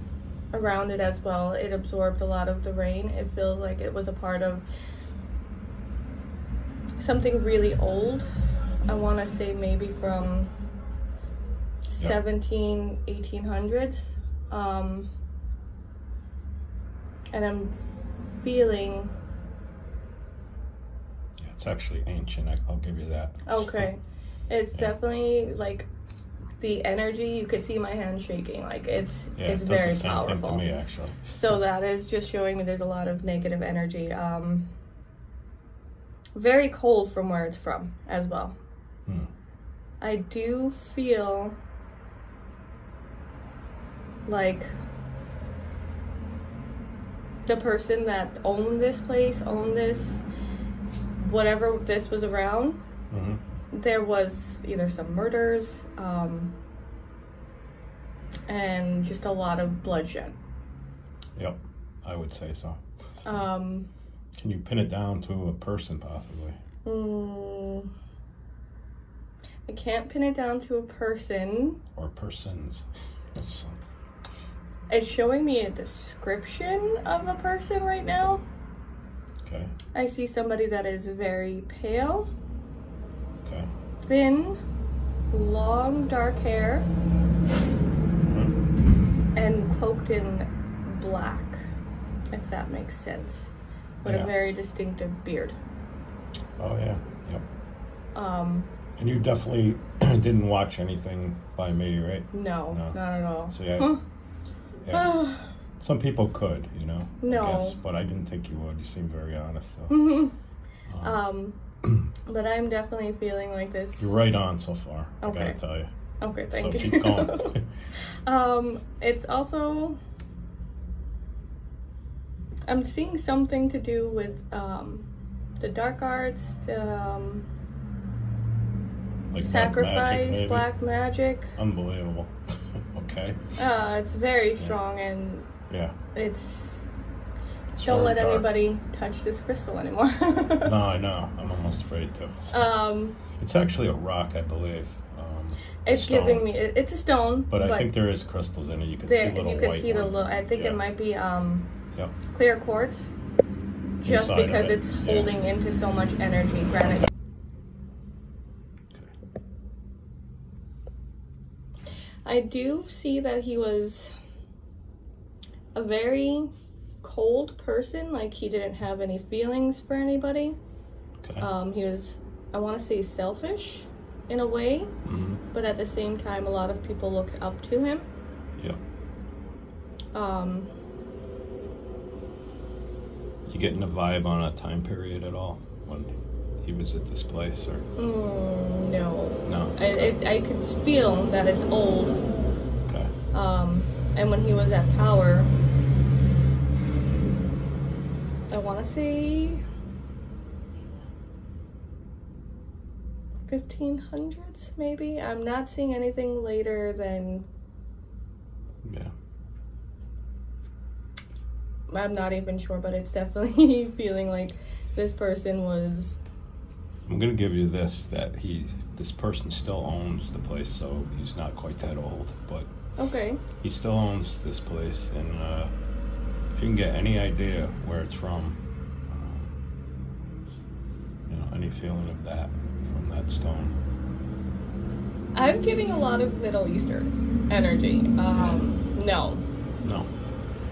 around it as well. It absorbed a lot of the rain. It feels like it was a part of something really old. I want to say maybe from 17, 1800s. Um, and I'm feeling Yeah, it's actually ancient. I, I'll give you that. Okay. It's Yeah. definitely like the energy you could see my hand shaking like it's Yeah, it's it very the same powerful me actually. so that is just showing me there's a lot of negative energy um very cold from where it's from as well Hmm. i do feel like the person that owned this place owned this whatever this was around hmm there was either some murders um, and just a lot of bloodshed. Yep, I would say so. Um, Can you pin it down to a person possibly? mm, I can't pin it down to a person. Or persons? Yes. It's showing me a description of a person right now. Okay, I see somebody that is very pale, okay. thin, long dark hair, Mhm. and cloaked in black, if that makes sense, with Yeah. a very distinctive beard. Oh yeah, yep. Um, And you definitely didn't watch anything by me, right? no, No. not at all. So yeah, Some people could, you know. No. I guess, but I didn't think you would. You seem very honest. So um, but I'm definitely feeling like this. you're right on so far. I Okay. gotta tell you. Okay, thank so you. keep going. um, it's also I'm seeing something to do with um, the dark arts, the um, like black sacrifice, magic, black magic. Unbelievable. Okay. Uh, it's very strong and Yeah. it's It's don't let dark. anybody touch this crystal anymore. No, I know. I'm almost afraid to. It's, um, it's actually a rock, I believe. Um, it's stone. giving me it, it's a stone, But I think there is crystals in it. You can there see little you can see the ones. little. I think Yeah. it might be um Yep. clear quartz, just Inside because it, it's yeah. holding into so much energy. Granite. I do see that he was a very cold person. Like he didn't have any feelings for anybody. Okay. Um, he was, I want to say, selfish in a way, hmm but at the same time, a lot of people looked up to him. Yep. Um, You getting a vibe on a time period at all when he was at this place, or mm, no, no? I, it, I could feel that it's old. Okay. Um, and when he was at power, I want to say 1500s, maybe. I'm not seeing anything later than Yeah. I'm not even sure, but it's definitely feeling like this person was. I'm gonna give you this that he this person still owns the place, so he's not quite that old, but Okay. he still owns this place, and uh, if you can get any idea where it's from, um, you know, any feeling of that from that stone, I'm getting a lot of Middle Eastern energy. Um, no. No.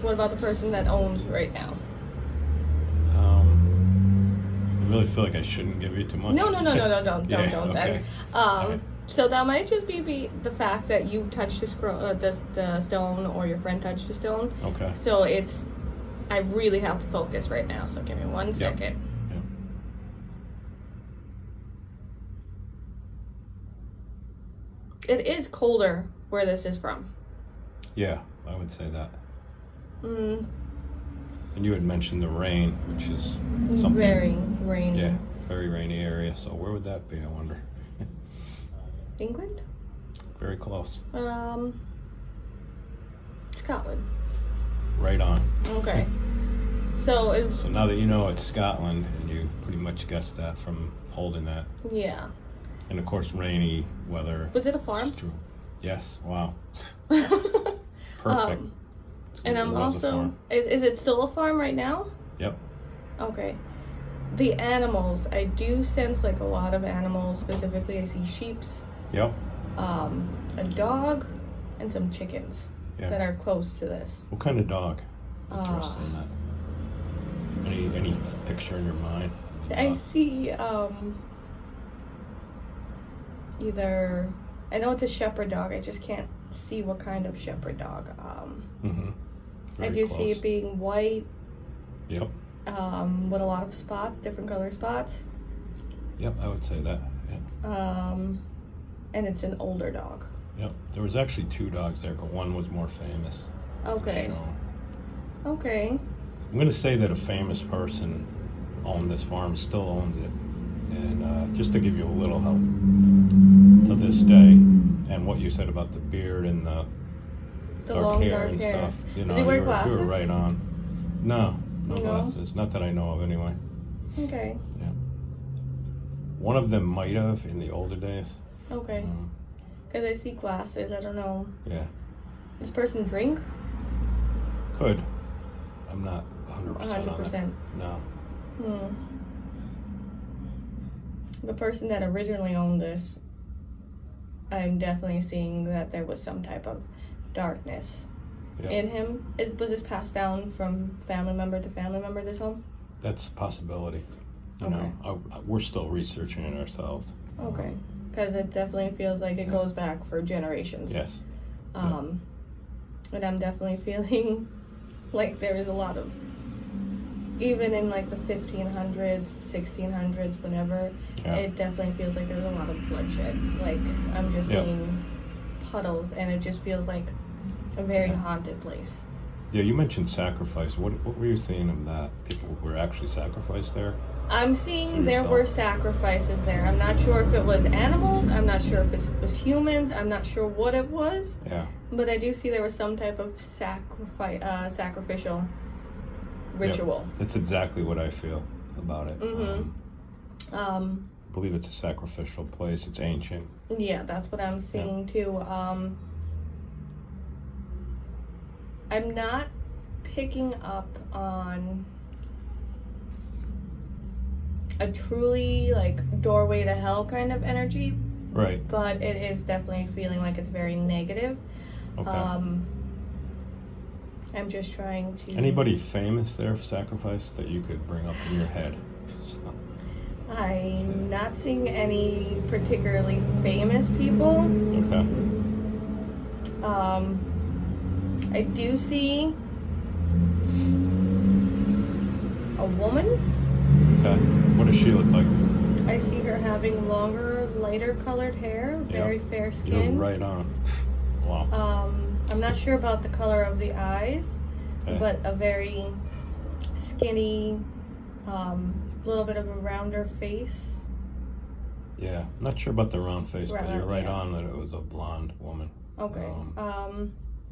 What about the person that owns right now? Um, I really feel like I shouldn't give you too much. No, no, no, no, no, don't, Yeah, don't, don't. okay. Then. Um, Alright. so that might just be, be the fact that you touched the, scro- uh, the, the stone or your friend touched the stone. Okay. So it's, I really have to focus right now. So give me one second. Yeah. It is colder where this is from. Yeah, I would say that. Mm, And you had mentioned the rain, which is something. very rainy. Yeah, very rainy area. So where would that be? I wonder. England? Very close. Um, Scotland. Right on. Okay. So it's So now that you know it's Scotland, and you pretty much guessed that from holding that, yeah. and of course rainy weather. Was it a farm? true. Yes. Wow. um, Perfect. And I'm also is is it still a farm right now? Yep. Okay. The animals, I do sense like a lot of animals. Specifically, I see sheep's, Yep. um, a dog, and some chickens Yeah. that are close to this. What kind of dog? Ah. Interested in that. Any any picture in your mind? I Uh, see um either I know it's a shepherd dog. I just can't see what kind of shepherd dog. Um, Mm-hmm. I do see it being white, Yep. um, with a lot of spots, different color spots. Yep. I would say that. Yeah. Um, and it's an older dog. Yep. There was actually two dogs there, but one was more famous. Okay. Okay. I'm going to say that a famous person owned this farm, still owns it, and uh, just to give you a little help to this day, and what you said about the beard and the, The dark long hair and hair. stuff, you know, Does he you, wear were, glasses? you were right on. No, no, No? glasses. Not that I know of, anyway. Okay. Yeah. One of them might have in the older days. Okay. Um, Because I see glasses. I don't know. yeah, This person drink? could. I'm not 100 percent on that. 100%. No. Hmm. The person that originally owned this, I'm definitely seeing that there was some type of darkness Yeah. in him. Is, was this passed down from family member to family member? This home? That's a possibility. You Okay. know, I, I- we're still researching it ourselves. Okay. Because it definitely feels like it Yeah. goes back for generations. Yes. Um, and I'm definitely feeling like there is a lot of, even in like the 1500s, 1600s, whenever, Yeah. it definitely feels like there's a lot of bloodshed. Like I'm just Yeah. seeing puddles, and it just feels like a very Yeah. haunted place. Yeah, you mentioned sacrifice. What what were you seeing of that? People were actually sacrificed there. I'm seeing you there were sacrifices there. I'm not sure if it was animals. I'm not sure if it was humans. I'm not sure what it was. Yeah. But I do see there was some type of sacrifice, uh, sacrificial ritual. That's exactly what I feel about it. Mhm. Um, Um, I believe it's a sacrificial place. It's ancient. yeah, that's what I'm seeing too. Um, I'm not picking up on a truly like doorway to hell kind of energy, Right. but it is definitely feeling like it's very negative. Okay. Um, I'm just trying to. Anybody famous there sacrificed that you could bring up in your head? So, I'm not seeing any particularly famous people. okay. Um, I do see a woman. Okay. What does she look like? I see her having longer, lighter colored hair, very fair skin. You're right on. Wow. Um, I'm not sure about the color of the eyes, Okay. but a very skinny, um, little bit of a rounder face. yeah. Not sure about the round face, but you're right yeah. on that it was a blonde woman. Okay. Um, Um,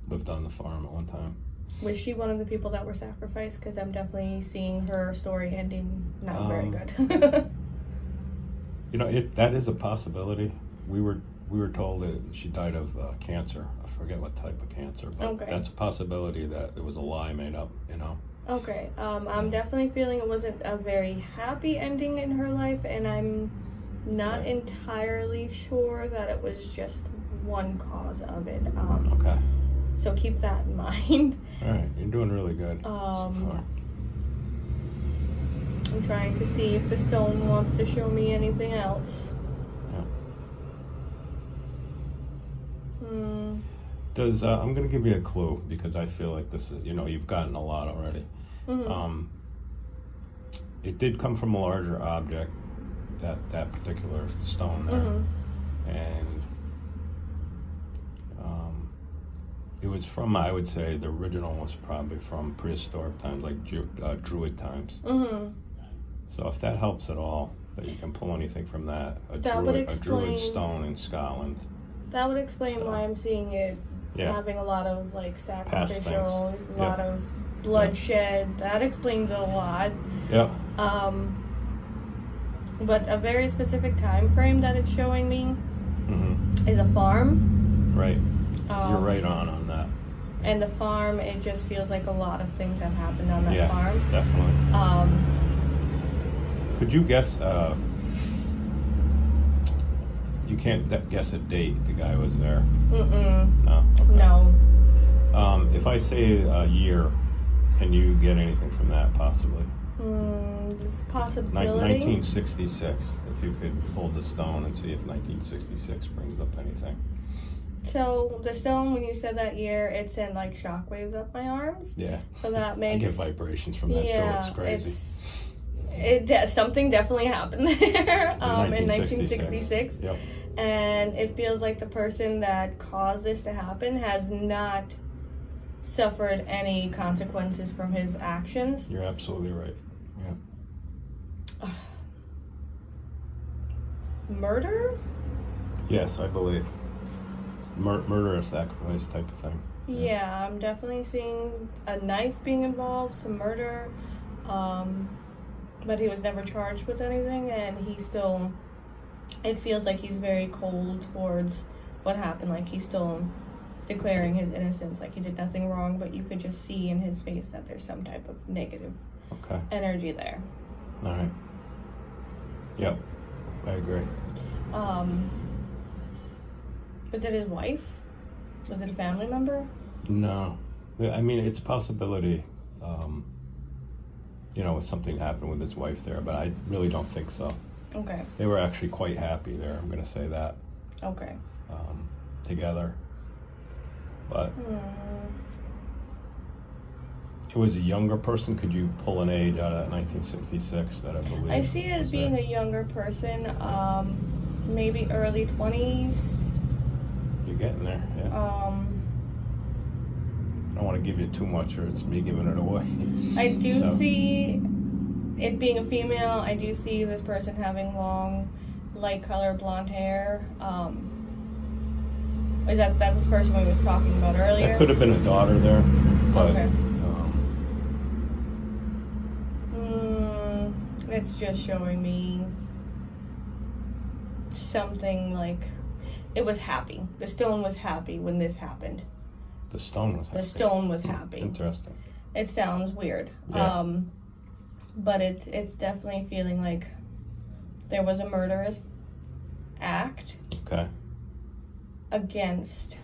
Lived on the farm at one time. was she one of the people that were sacrificed? Because I'm definitely seeing her story ending not very Um, good. You know, it that is a possibility. We were we were told that she died of uh, cancer. I forget what type of cancer, but Okay. that's a possibility that it was a lie made up. You know. Okay, um, I'm definitely feeling it wasn't a very happy ending in her life, and I'm Not Right. entirely sure that it was just one cause of it. Um, Okay. so keep that in mind. All right. You're doing really good Um, so far. I'm trying to see if the stone wants to show me anything else. Yeah. Hmm. Does uh, I'm going to give you a clue because I feel like this is you know you've gotten a lot already. mhm. Um, it did come from a larger object, that that particular stone there, Mhm. and um, it was from I would say the original was probably from prehistoric times, like Ju- uh, Druid times. Mhm. So if that helps at all, that you can pull anything from that, a That Druid, a Druid stone in Scotland. That would explain So- why I'm seeing it Yeah. having a lot of like sacrificial, a Yeah. lot of bloodshed. That explains a lot. Yep. Um, but a very specific time frame that it's showing me hmm is a farm. Right. Um, You're right on on that. And the farm, it just feels like a lot of things have happened on that yeah. farm. Definitely. Um, Could you guess? Uh, you can't guess a date the guy was there. mm-mm, No. Okay. no. Um, if I say a year, can you get anything from that possibly? Mm, it's possibility. 1966. If you could hold the stone and see if 1966 brings up anything. So the stone, when you said that year, it sent like shockwaves up my arms. Yeah. So that makes. I get vibrations from that yeah, too. It's crazy. it's it something definitely happened there um, in 1966. 1966, Yep. And it feels like the person that caused this to happen has not suffered any consequences from his actions. You're absolutely right. Yeah. Murder? Yes, I believe. Mur- murder, or sacrifice type of thing. Yeah, I'm definitely seeing a knife being involved, some murder. Um, but he was never charged with anything, and he still. It feels like he's very cold towards what happened. Like he's still declaring his innocence, like he did nothing wrong, but you could just see in his face that there's some type of negative Okay. energy there. All right. Yep. I agree. Um, was it his wife? Was it a family member? No. I mean, it's a possibility, um, you know, something happened with his wife there, but I really don't think so. Okay, They were actually quite happy there, I'm going to say that, okay. um, together. But Hmm. it was a younger person. Could you pull an age out of that 1966 that I believe? I see it being there? a younger person, um, maybe early 20s. You're getting there, yeah. Um, I don't want to give you too much or it's me giving it away. I do So- see it being a female. I do see this person having long, light color blonde hair. Um, is that that's the person we was talking about earlier? That could have been a daughter there, but Okay. um, Mm, it's just showing me something like it was happy. The stone was happy when this happened. the stone was The happy. stone was happy. Interesting. It sounds weird. Yeah. Um but it it's definitely feeling like there was a murderous act Okay. against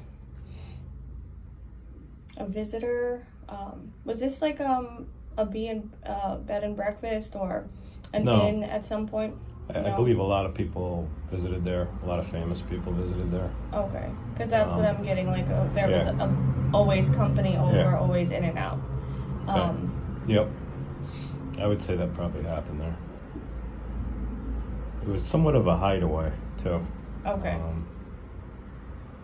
a visitor. Um was this like um a be and uh, bed and breakfast or an No. inn at some point? I, I believe a lot of people visited there. A lot of famous people visited there. Okay, because that's what Um, I'm getting. Like, uh, there was yeah. a, always company over, Yeah. always in and out. Okay. Um, Yep. I would say that probably happened there. It was somewhat of a hideaway too. okay. Um,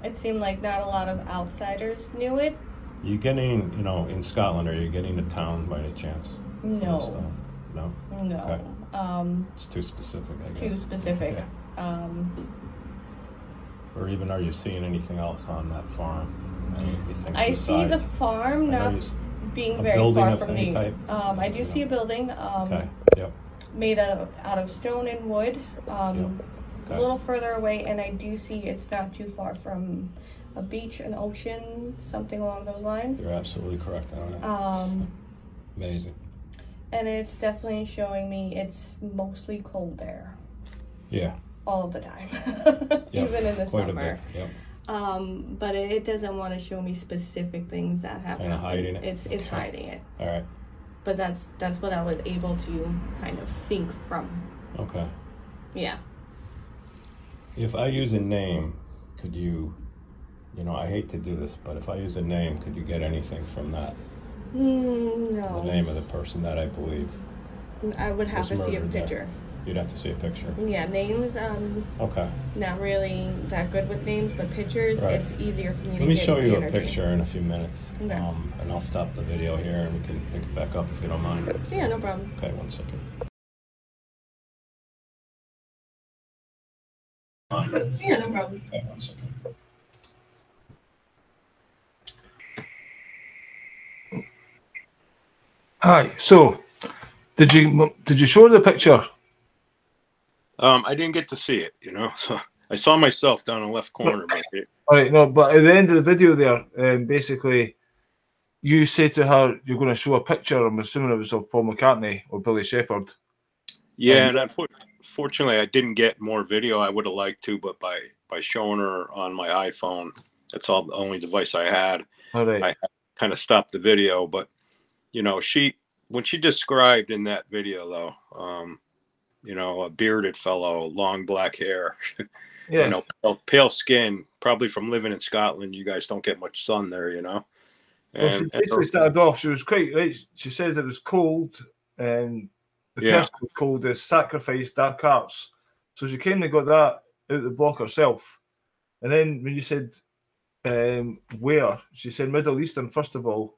it seemed like not a lot of outsiders knew it. you getting, you know, in Scotland, are you getting to town by any chance? No. No. no. Okay. Um, It's too specific, I guess. too specific. Yeah. Um, Or even, are you seeing anything else on that farm? I see the farm I know not you s- being a very far from type? Um, I do see a building. Um, Okay. Yep. Made out of, out of stone and wood. Um, Okay. a little further away, and I do see it's not too far from a beach, an ocean, something along those lines. You're absolutely correct on that. Um, Amazing. and it's definitely showing me it's mostly cold there. Yeah. all of the time, Yep, even in the Quite a summer. bit. Yep. Um, but it, it doesn't want to show me specific things that happen. Kinda hiding it? It's it's hiding it. All right. But that's that's what I was able to kind of sync from. Okay. Yeah. If I use a name, could you, you know, I hate to do this, but if I use a name, could you get anything from that? Mm, The name of the person that I believe. I would have to see a picture. there. Picture. You'd have to see a picture. Yeah, names. Um, Okay. not really that good with names, but pictures. Right. It's easier for me to Let me get show the you a picture in a few minutes. Okay. Um, and I'll stop the video here and we can pick it back up if you don't mind. Yeah, no problem. Okay, one second. Yeah, no problem. Okay, one second. Hi. So, did you did you show the picture? Um, I didn't get to see it, you know. So I saw myself down in the left corner, but it, All right. No, but at the end of the video, there, um, basically, you say to her, "You're going to show a picture." I'm assuming it was of Paul McCartney or Billy Shepherd. yeah, Um, and unfor- fortunately, I didn't get more video. I would have liked to, but by by showing her on my iPhone, that's all the only device I had. All right. I- Kind of stopped the video, but you know, she when she described in that video though, um, you know, a bearded fellow, long black hair, yeah. you know, pale, pale skin, probably from living in Scotland. You guys don't get much sun there, you know. Well, she And, and basically started off. She was quite right. She said it was cold, and the Yeah. person was called as sacrifice dark arts. So she kind of got that out the block herself. And then when you said um, where, she said Middle Eastern first of all,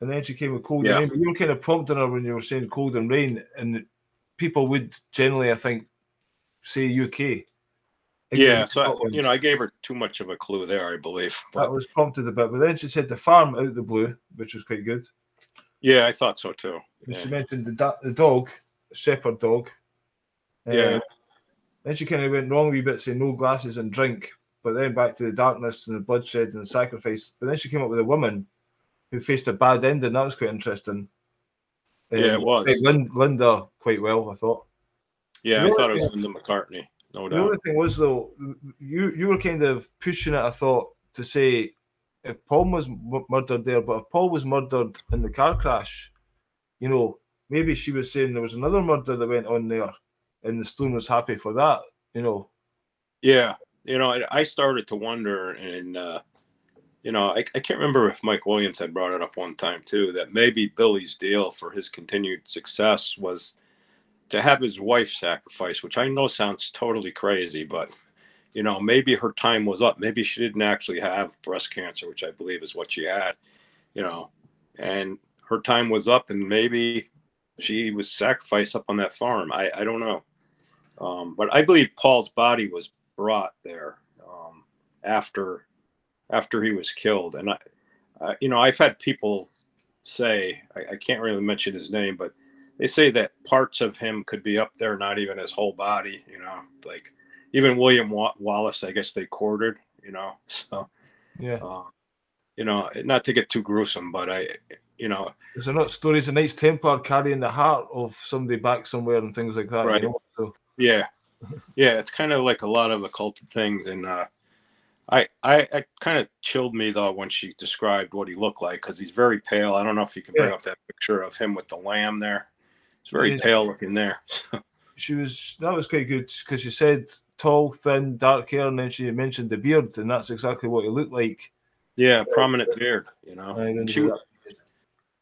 and then she came with cold Yeah. and rain. But you were kind of prompting her when you were saying cold and rain, and people would generally, I think, say UK. yeah, so I, you know, I gave her too much of a clue there, I believe. But that was prompted a bit. But then she said the farm out the blue, which was quite good. yeah, I thought so too. And she mentioned the, da- the dog, shepherd dog. Uh, Yeah. Then she kind of went wrong a wee bit, saying no glasses and drink, but then back to the darkness and the bloodshed and the sacrifice. But then she came up with a woman who faced a bad ending. That was quite interesting. Yeah, it was. Linda quite well, I thought. Yeah, The I thought it was Linda McCartney, no doubt. The only thing was though, you you were kind of pushing it. I thought to say if Paul was m- murdered there, but if Paul was murdered in the car crash, you know, maybe she was saying there was another murder that went on there, and the Stone was happy for that. You know, Yeah, you know, I, I started to wonder, and uh, you know, I, I can't remember if Mike Williams had brought it up one time too that maybe Billy's deal for his continued success was to have his wife sacrificed, which I know sounds totally crazy, but you know, maybe her time was up. Maybe she didn't actually have breast cancer, which I believe is what she had. You know, and her time was up, and maybe she was sacrificed up on that farm. I I don't know. Um, but I believe Paul's body was brought there um, after after he was killed, and I, uh, you know, I've had people say I, I can't really mention his name, but they say that parts of him could be up there, not even his whole body. You know, like even William Wa- Wallace, I guess they quartered. You know, so yeah. uh, you know, not to get too gruesome, but I, you know, Is there not stories of Knights Templar carrying the heart of somebody back somewhere and things like that? Right. You know? So Yeah, yeah, it's kind of like a lot of occulted things, and uh, I, I, I kind of chilled me though when she described what he looked like because he's very pale. I don't know if you can bring Yeah. up that picture of him with the lamb there. It's very He's- pale looking there. she was that was quite good because she said tall, thin, dark hair, and then she mentioned the beard, and that's exactly what he looked like. yeah, prominent beard. You know, she would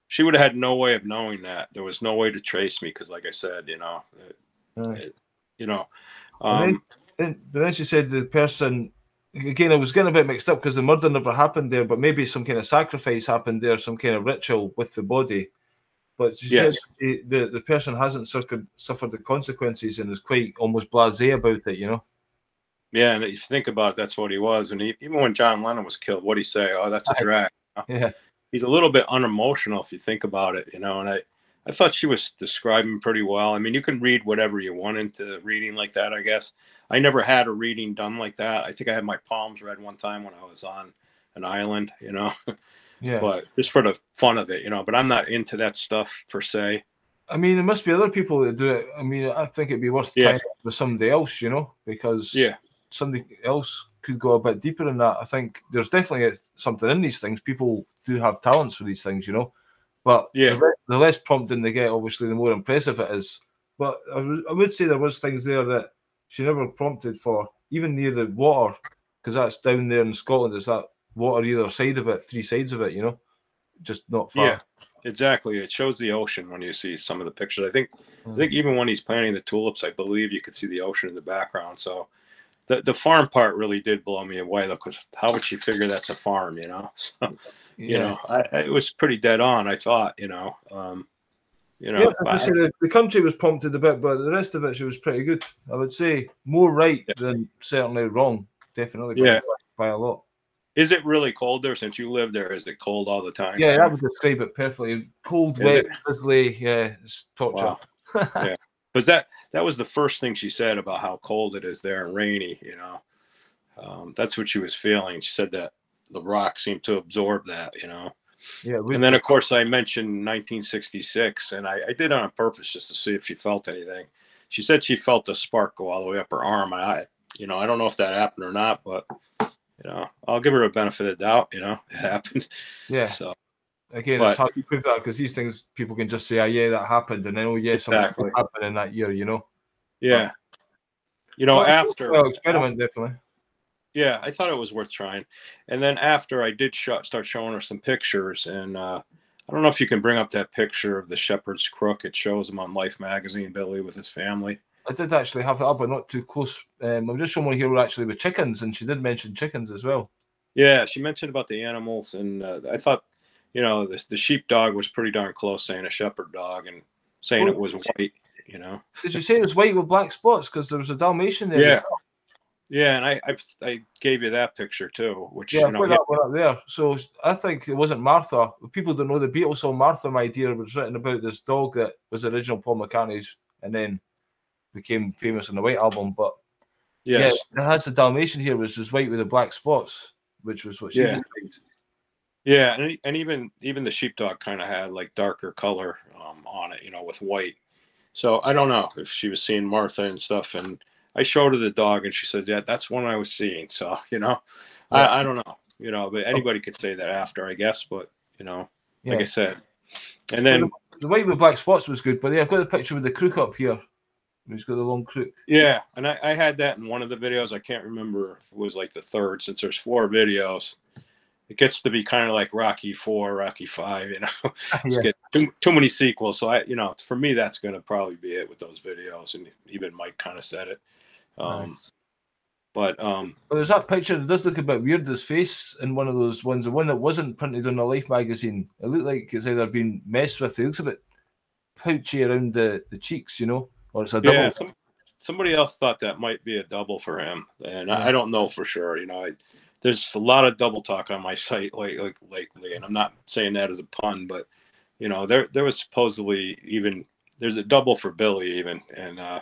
she would have had no way of knowing that. There was no way to trace me because, like I said, you know, it-. Aye. you know, And then- um, then she said the person again. I was getting a bit mixed up because the murder never happened there, but maybe some kind of sacrifice happened there, some kind of ritual with the body. But Yes. the, eh, the the person hasn't suffered suffered the consequences and is quite almost blasé about it. You know. yeah, and if you think about it, that's what he was. And he, even when John Lennon was killed, what would he say? Oh, that's a drag. Yeah. he's a little bit unemotional if you think about it, you know. And I, I thought she was describing pretty well. I mean, you can read whatever you want into reading like that, I guess. I never had a reading done like that. I think I had my palms read one time when I was on an island, you know, Yeah. but just for the fun of it, you know. But I'm not into that stuff per se. I mean, there must be other people that do it. I mean, I think it'd be worth Yeah. tying with somebody else, you know, because Yeah. somebody else could go a bit deeper than that. I think there's definitely something in these things. People do have talents for these things, you know. But Yeah. the, le- the less prompting they get, obviously, the more impressive it is. But I would- I would say there was things there that she never prompted for, even near the water, because that's down there in Scotland. Is that water either side of it, three sides of it, you know, just not far. Yeah, exactly. It shows the ocean when you see some of the pictures. I think I Mm. think even when he's planting the tulips, I believe you could see the ocean in the background. So the the farm part really did blow me away though, because how would she figure that's a farm? You know, so, you know, I, I- it was pretty dead on. I thought, you know, um, you know, Yeah, say the, the country was prompted a bit, but the rest of it she was pretty good. I would say more right Yeah. than certainly wrong. Definitely, Yeah. by a lot. is it really cold there since you live there? Is it cold all the time? Yeah, I would describe it perfectly. Cold, Is wet, drizzly. Yeah, it's torture. Wow. Yeah. because that that was the first thing she said about how cold it is there and rainy. You know, um, that's what she was feeling. She said that the rock seemed to absorb that. You know. yeah. And then, of course, I mentioned 1966, and I, I did it on purpose just to see if she felt anything. She said she felt the spark go all the way up her arm. And I, you know, I don't know if that happened or not, but you know, I'll give her a benefit of doubt. You know, it happened. yeah. So Again, but- it's hard to prove that because these things people can just say, "Oh yeah, that happened," and then, "Oh, yeah, something Exactly. happened in that year," you know. yeah, you know, Well, after well, experiment definitely. Yeah, I thought it was worth trying. And then after I did sh- start showing her some pictures, and uh, I don't know if you can bring up that picture of the shepherd's crook. It shows him on Life magazine, Billy with his family. I did actually have that up, but not too close. Um, I'm just showing one here actually with chickens, and she did mention chickens as well. Yeah, she mentioned about the animals, and uh, I thought, you know, the, the sheepdog was pretty darn close, saying a shepherd dog, and saying it was white. You know. Did you say it was white with black spots? Because there was a Dalmatian there. Yeah. well. Yeah, and I, I I gave you that picture too, which Yeah, you know, put that one up there. So I think it wasn't Martha. People don't know the Beatles song Martha, my dear, was written about this dog that was original Paul McCartney's and then became famous on the White album. But yes, yeah, it has the Dalmatian here, which was white with the black spots, which was what she Yeah. described. yeah, and and even even the sheepdog kind of had like darker color um, on it, you know, with white. So I don't know if she was seeing Martha and stuff, and I showed her the dog, and she said, "Yeah, that's one I was seeing." So you know, Yeah. I, I don't know, you know, but anybody could say that after, I guess, but you know, Yeah. like I said, and then the white with black spots was good, but yeah, I've got the picture with the crook up here. He's got the long crook. Yeah, and I, I had that in one of the videos. I can't remember if it was like the third, since there's four videos. It gets to be kind of like Rocky Four, Rocky Five, you know. It's Yeah. get too, too many sequels. So I, you know, for me, that's going to probably be it with those videos. And even Mike kind of said it. Um, but um, But there's that picture. It does look a bit weird. His face in one of those ones, the one that wasn't printed on the Life magazine. It looked like it's either been messed with. It looks a bit pouchy around the, the cheeks, you know, or it's a double. yeah, some, somebody else thought that might be a double for him, and I, I don't know for sure. You know, I, there's a lot of double talk on my site lately, lately, and I'm not saying that as a pun, but you know, there there was supposedly even there's a double for Billy even, and uh,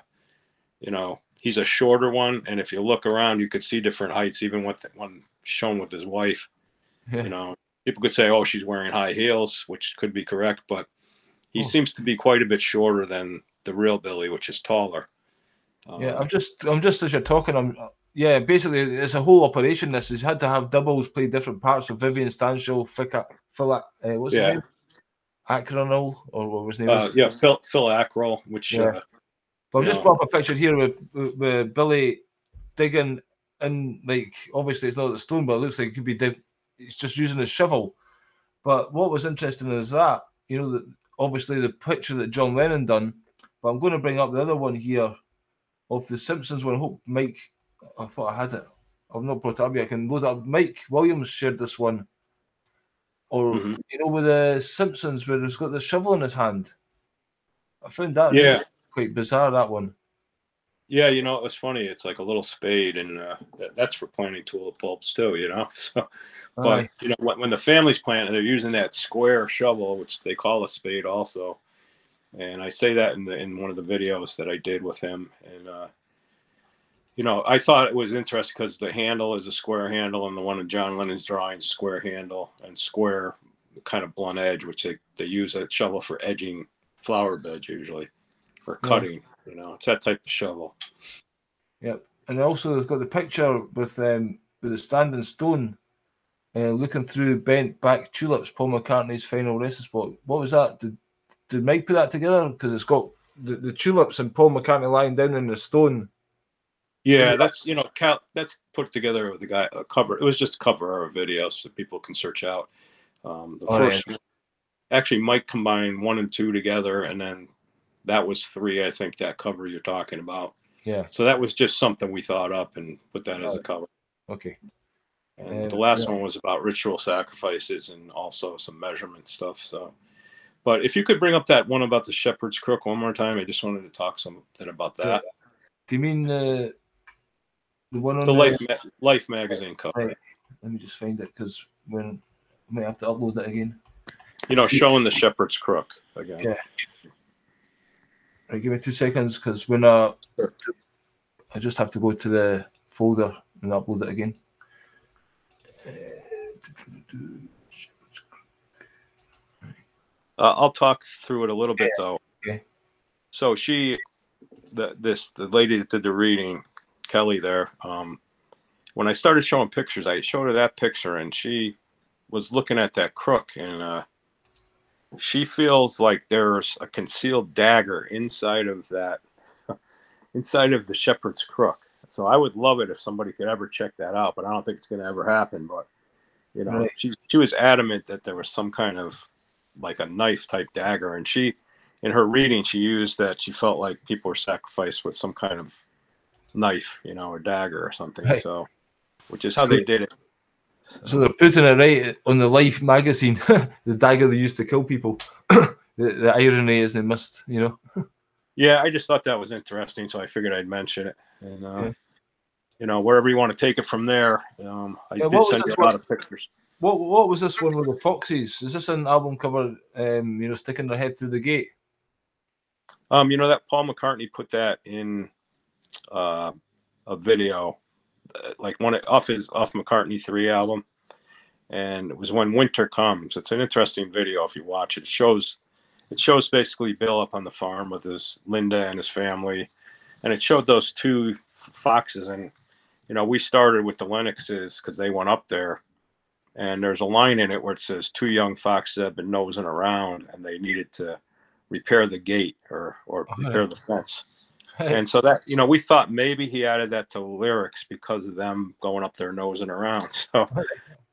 you know, he's a shorter one, and if you look around, you could see different heights, even with one shown with his wife. Yeah. You know, people could say, "Oh, she's wearing high heels," which could be correct, but he Oh. seems to be quite a bit shorter than the real Billy, which is taller. Yeah, Um, I'm just, I'm just as you're talking. I'm, yeah, basically, it's a whole operation. This he's had to have doubles play different parts of Vivian Stanshall, Phil, Phil uh, what's Yeah. his name? Acronal, or what was his name? uh, yeah, Phil Phil Ackrell, which Yeah. uh, But I've just brought up a picture here with, with, Billy digging in, like, obviously it's not the stone, but it looks like it could be dig- he's just using a shovel. But what was interesting is that, you know, that obviously the picture that John Lennon done, but I'm going to bring up the other one here of the Simpsons one. I hope Mike, I thought I had it. I've not brought it up yet. I can load up. Mike Williams shared this one. Or, Mhm. you know, with the Simpsons where he's got the shovel in his hand. I found that Yeah. really quite bizarre, that one. yeah, you know, it was funny. It's like a little spade, and uh, that, that's for planting tulip bulbs too. You know, so but Aye. you know when, when the family's planting, they're using that square shovel, which they call a spade, also. And I say that in the in one of the videos that I did with him, and uh, you know, I thought it was interesting because the handle is a square handle, and the one in John Lennon's drawing square handle and square kind of blunt edge, which they they use a shovel for edging flower beds usually, or Yeah. cutting. You know, it's that type of shovel. Yep. And also they've got the picture with um with the standing stone uh, looking through bent back tulips, Paul McCartney's final resting spot. What was that? Did did Mike put that together? Because it's got the, the tulips and Paul McCartney lying down in the stone. Yeah, that's you know, Cal, that's put together with the guy a cover. It was just a cover of a video so people can search out. Um, the Oh, first, actually, Mike combined one and two together, and then that was three. I think that cover you're talking about. Yeah. So that was just something we thought up and put that as a cover. Okay. And Uh, the last yeah. one was about ritual sacrifices and also some measurement stuff. So, but if you could bring up that one about the shepherd's crook one more time, I just wanted to talk something about that. Do you mean the the one on The Life Ma- Life magazine cover. Right. Let me just find it because when I might have to upload it again. You know, showing the shepherd's crook again. Yeah. Right, give me two seconds because when I Sure. I just have to go to the folder and upload it again. Uh, I'll talk through it a little bit though. Okay. So she, the this the lady that did the reading, Kelly there. Um, when I started showing pictures, I showed her that picture, and she was looking at that crook, and uh, she feels like there's a concealed dagger inside of that, inside of the shepherd's crook. So I would love it if somebody could ever check that out, but I don't think it's going to ever happen. But you know, Right. she she was adamant that there was some kind of like a knife type dagger, and she, in her reading, she used that she felt like people were sacrificed with some kind of knife, you know, or dagger or something. Right. So, which is how So- they did it. So they're putting it right on the Life magazine, the dagger they used to kill people. the, the irony is they missed, you know. Yeah, I just thought that was interesting, so I figured I'd mention it. And uh, Yeah. you know, wherever you want to take it from there, um, I Yeah, did send you a lot one? of pictures. What what was this one with the foxes? Is this an album cover? Um, you know, sticking their head through the gate. Um, you know that Paul McCartney put that in uh, a video, like one off his off McCartney three album, and it was when winter comes. It's an interesting video if you watch it. Shows it shows basically Bill up on the farm with his Linda and his family, and it showed those two foxes. And you know we started with the Lennoxes because they went up there, and there's a line in it where it says two young foxes have been nosing around and they needed to repair the gate or or Oh, repair the fence. And so that you know, we thought maybe he added that to lyrics because of them going up their nose and around. So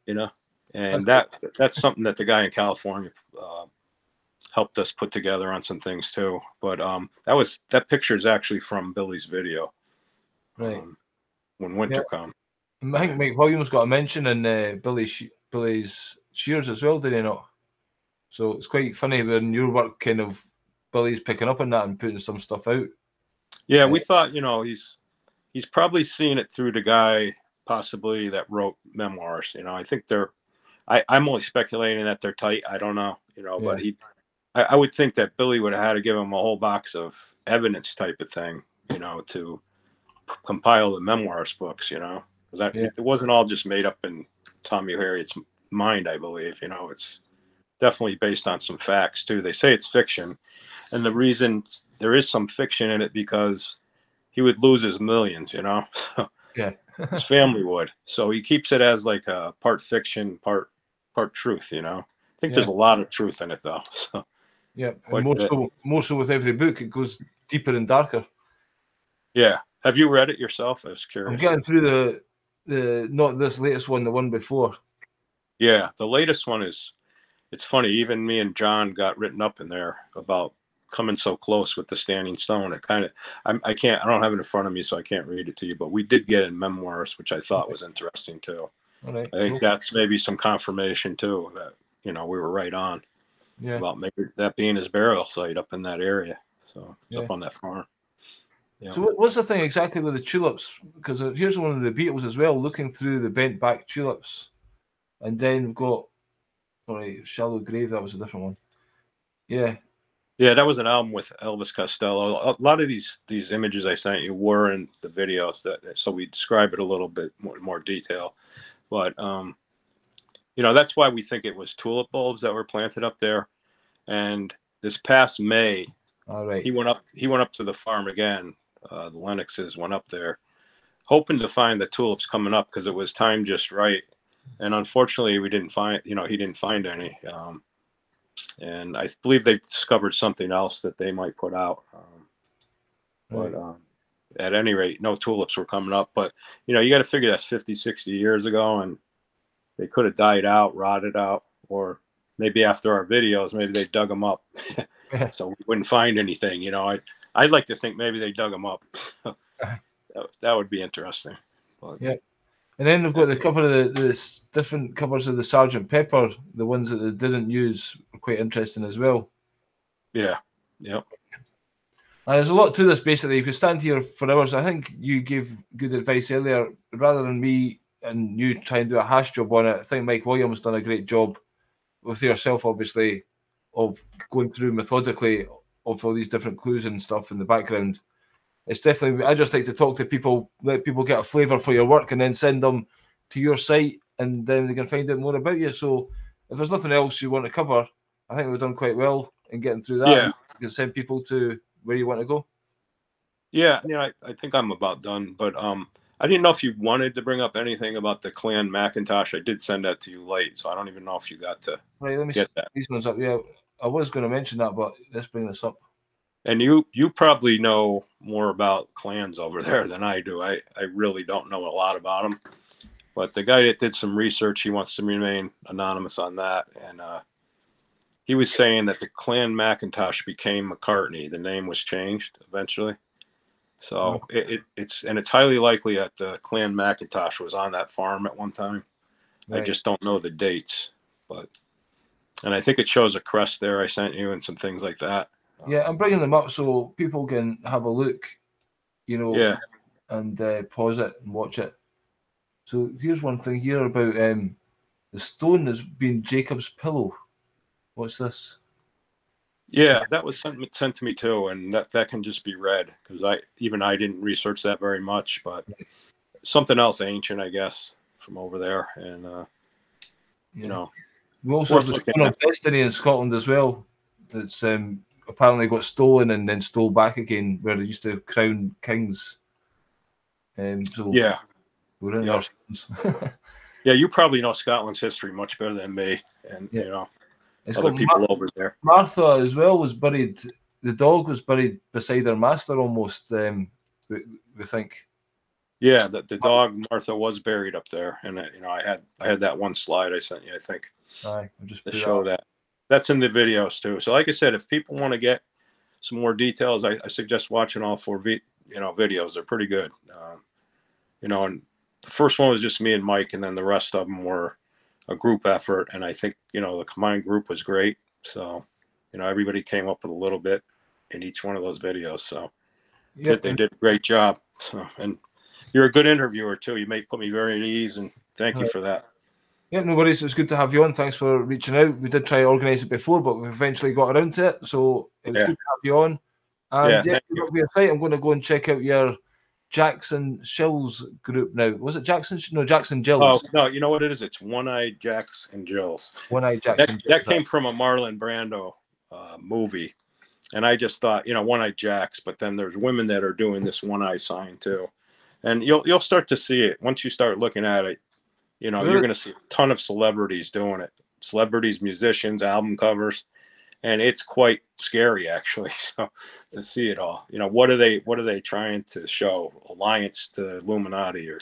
you know, and that that's something that the guy in California uh, helped us put together on some things too. But um, that was that picture is actually from Billy's video. right. um, when winter Yeah. come. I think Mike Williams got a mention in uh, Billy She- Billy's Shears as well, did he not? So it's quite funny when your work kind of Billy's picking up on that and putting some stuff out. Yeah, we thought you know he's he's probably seeing it through the guy possibly that wrote memoirs. You know, I think they're. I, I'm only speculating that they're tight. I don't know. You know, but he, I, I would think that Billy would have had to give him a whole box of evidence type of thing. You know, to p- compile the memoirs books. You know, because that Yeah. it wasn't all just made up in Tommy Uharriet's mind. I believe. You know, it's definitely based on some facts too. They say it's fiction, and the reason there is some fiction in it because he would lose his millions, you know. So Yeah. his family would. So he keeps it as like a part fiction, part part truth, you know. I think there's a lot of truth in it though. So Yeah, more so, more so with every book, it goes deeper and darker. yeah. Have you read it yourself? I was I'm getting through the the not this latest one, the one before. Yeah, the latest one is it's funny, even me and John got written up in there about coming so close with the standing stone. It kind of I can't I don't have it in front of me so I can't read it to you, but we did get in memoirs, which I thought was interesting too. All right. I think cool. that's maybe some confirmation too that you know we were right on yeah. about maybe that being his burial site up in that area. So Yeah. up on that farm. Yeah. So what's the thing exactly with the tulips? Because uh, here's one of the Beatles as well, looking through the bent back tulips, and then we've got, sorry, shallow grave. That was a different one. Yeah, Yeah, that was an album with Elvis Costello. A lot of these these images I sent you were in the videos that so we describe it a little bit more, more detail. But um you know, that's why we think it was tulip bulbs that were planted up there. And this past May, All right. he went up. He went up to the farm again. Uh, the Lennoxes went up there, hoping to find the tulips coming up because it was time just right. And unfortunately, we didn't find. You know, he didn't find any. Um, and I believe they discovered something else that they might put out. Um, Right. but um, at any rate, no tulips were coming up. But you know, you got to figure that's 50, 60 years ago, and they could have died out, rotted out, or maybe after our videos, maybe they dug them up, so we wouldn't find anything. You know, I I'd like to think maybe they dug them up. that, that would be interesting. But, Yeah. And then they've got the cover of the, the different covers of the Sergeant Pepper, the ones that they didn't use, quite interesting as well. yeah, yep, And there's a lot to this. Basically, you could stand here for hours. I think you gave good advice earlier. Rather than me and you try and do a hash job on it, I think Mike Williams done a great job with yourself, obviously, of going through methodically of all these different clues and stuff in the background. It's definitely. I just like to talk to people, let people get a flavour for your work, and then send them to your site, and then they can find out more about you. So, if there's nothing else you want to cover, I think we've done quite well in getting through that. Yeah. You can send people to where you want to go. yeah. Know, I, I think I'm about done. But um, I didn't know if you wanted to bring up anything about the Clan Mackintosh. I did send that to you late, so I don't even know if you got to Right, let me get that. these ones up. Yeah, I was going to mention that, but let's bring this up. And you you probably know more about clans over there than I do. I I really don't know a lot about them. But the guy that did some research, he wants to remain anonymous on that, and uh, he was saying that the Clan Mackintosh became McCartney. The name was changed eventually. So it, it, it's and it's highly likely that the Clan Mackintosh was on that farm at one time. I just don't know the dates, but and I think it shows a crest there I sent you and some things like that. Yeah, I'm bringing them up so people can have a look, you know, Yeah. and uh, pause it and watch it. So here's one thing here about um, the stone has been Jacob's pillow. What's this? Yeah, that was sent sent to me too, and that that can just be read because I even I didn't research that very much, but something else ancient, I guess, from over there, and uh, you know, we also have the stone of destiny in Scotland as well. That's um, apparently got stolen and then stole back again, where they used to crown kings. Um, so yeah, we're in Yeah. yeah. You probably know Scotland's history much better than me, and Yeah. you know It's other got people Mar- over there. Martha as well was buried. The dog was buried beside her master almost. Um, we, we think. Yeah, the, the dog Martha was buried up there, and uh, you know I had I had that one slide I sent you, I think. Aye, I'll just to show that. that. That's in the videos too. So, like I said, if people want to get some more details, I, I suggest watching all four vi- you know videos. They're pretty good. Um, you know, and the first one was just me and Mike, and then the rest of them were a group effort. And I think you know the combined group was great. So, you know, everybody came up with a little bit in each one of those videos. So Yep, they did a great job. So, and you're a good interviewer too. You may put me very at ease, and thank you Right. for that. Yeah, no worries. It's good to have you on. Thanks for reaching out. We did try to organise it before, but we eventually got around to it. So it was Yeah. good to have you on. And Yeah, yeah, thank you're up with your site. I'm going to go and check out your Jackson Jills group now. Was it Jackson? No, Jackson Oh no, you know what it is? It's One Eye Jacks and Jills. One Eye that, Jackson. that came from a Marlon Brando uh, movie. And I just thought, you know, one eye jacks, but then there's women that are doing this one eye sign too. And you'll you'll start to see it once you start looking at it. You know, you're going to see a ton of celebrities doing it. Celebrities, musicians, album covers, and it's quite scary actually. So to see it all, you know, what are they what are they trying to show? Alliance to Illuminati, or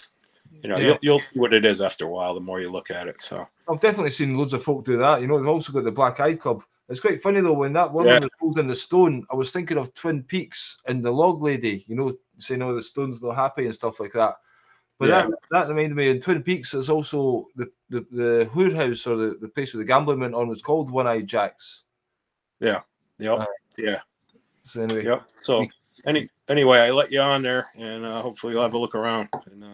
you know, Yeah. you'll you'll see what it is after a while. The more you look at it, so I've definitely seen loads of folk do that. You know, they've also got the Black Eyed Club. It's quite funny though when that woman Yeah. was holding the stone. I was thinking of Twin Peaks and the log lady. You know, saying, "Oh, the stone's not happy" and stuff like that. But Yeah. that that reminded me in Twin Peaks. There's also the the the Hood House or the, the place where the gambling went on was called One Eye Jacks. Yep, Uh, yeah. So anyway, Yep. So any anyway, I let you on there, and uh, hopefully you'll have a look around, and uh,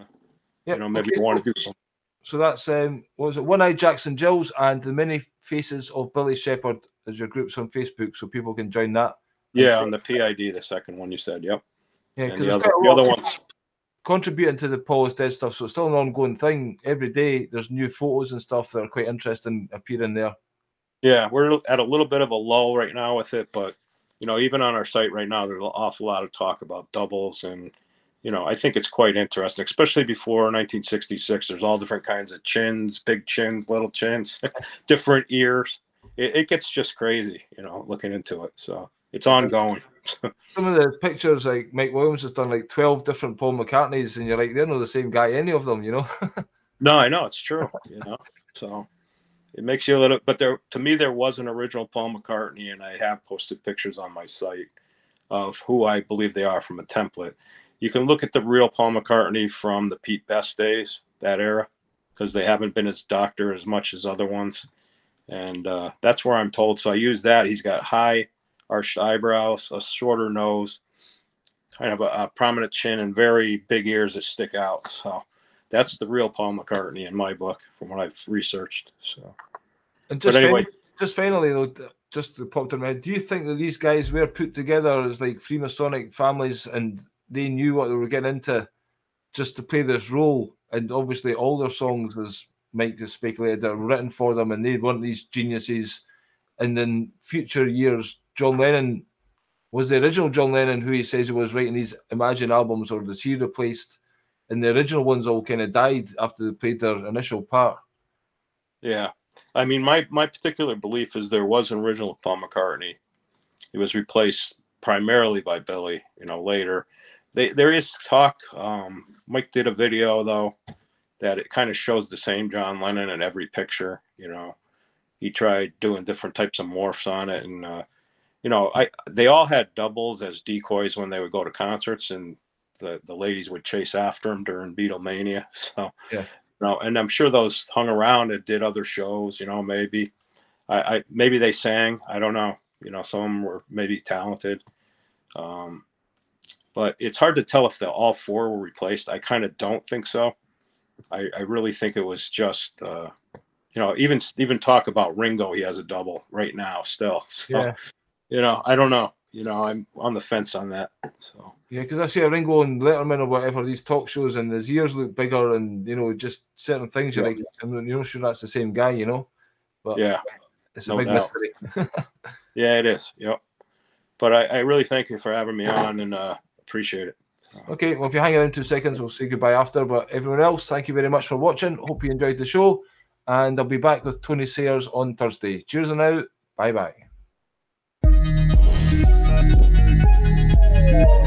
yeah, you know maybe okay, you want to do some. So that's um, what was it? One Eye Jackson Jills and the Many Faces of Billy Shepherd as your groups on Facebook, so people can join that. Yeah, on the PID, the second one you said. Yep. Yeah, because the other, the other ones. contributing to the Paul is Dead stuff. So it's still an ongoing thing. Every day there's new photos and stuff that are quite interesting appearing there. Yeah, we're at a little bit of a lull right now with it, but you know, even on our site right now, there's an awful lot of talk about doubles, and you know, I think it's quite interesting, especially before 1966. There's all different kinds of chins, big chins, little chins, different ears. It, it gets just crazy, you know, looking into it. So it's ongoing. Some of the pictures, like Mike Williams has done like 12 different Paul McCartneys, and you're like, they're not the same guy, any of them, you know? no, I know it's true, you know. So it makes you a little but there to me there was an original paul mccartney and i have posted pictures on my site of who i believe they are from a template. You can look at the real paul mccartney from the pete best days that era because they haven't been as doctor as much as other ones. And uh, that's where i'm told so i use that. He's got high arched eyebrows a shorter nose kind of a, a prominent chin and very big ears that stick out so that's the real Paul McCartney in my book, from what I've researched. So, and just anyway, fin- just finally though, just to pop to my head, do you think that these guys were put together as like Freemasonic families and they knew what they were getting into just to play this role? And obviously, all their songs, as Mike has speculated, that are written for them, and they weren't these geniuses. And in future years, John Lennon was the original John Lennon who he says he was writing these Imagine albums, or does he replaced? And the original ones all kind of died after they played their initial part. Yeah, I mean, my my particular belief is there was an original Paul McCartney. He was replaced primarily by Billy. You know, later. They, there is talk. Um, Mike did a video though that it kind of shows the same John Lennon in every picture. You know, he tried doing different types of morphs on it, and uh, you know, I they all had doubles as decoys when they would go to concerts, and the the ladies would chase after him during Beatlemania. So yeah, you know, and I'm sure those hung around and did other shows. You know, maybe I, I maybe they sang. I don't know. You know, some of them were maybe talented. Um, but it's hard to tell if the all four were replaced. I kind of don't think so. I, I really think it was just uh, you know even even talk about Ringo. He has a double right now still. So yeah. you know I don't know you know, I'm on the fence on that. So yeah, because I see a Ringo and Letterman or whatever these talk shows, and his ears look bigger, and you know, just certain things you're like, I'm not sure that's the same guy, you know. But yeah, it's a no big doubt. mystery. yeah, it is. Yep. But I, I, really thank you for having me on, and uh, appreciate it. Okay, well, if you hang around two seconds, we'll say goodbye after. But everyone else, thank you very much for watching. Hope you enjoyed the show, and I'll be back with Tony Sayers on Thursday. Cheers and out. Bye bye. You.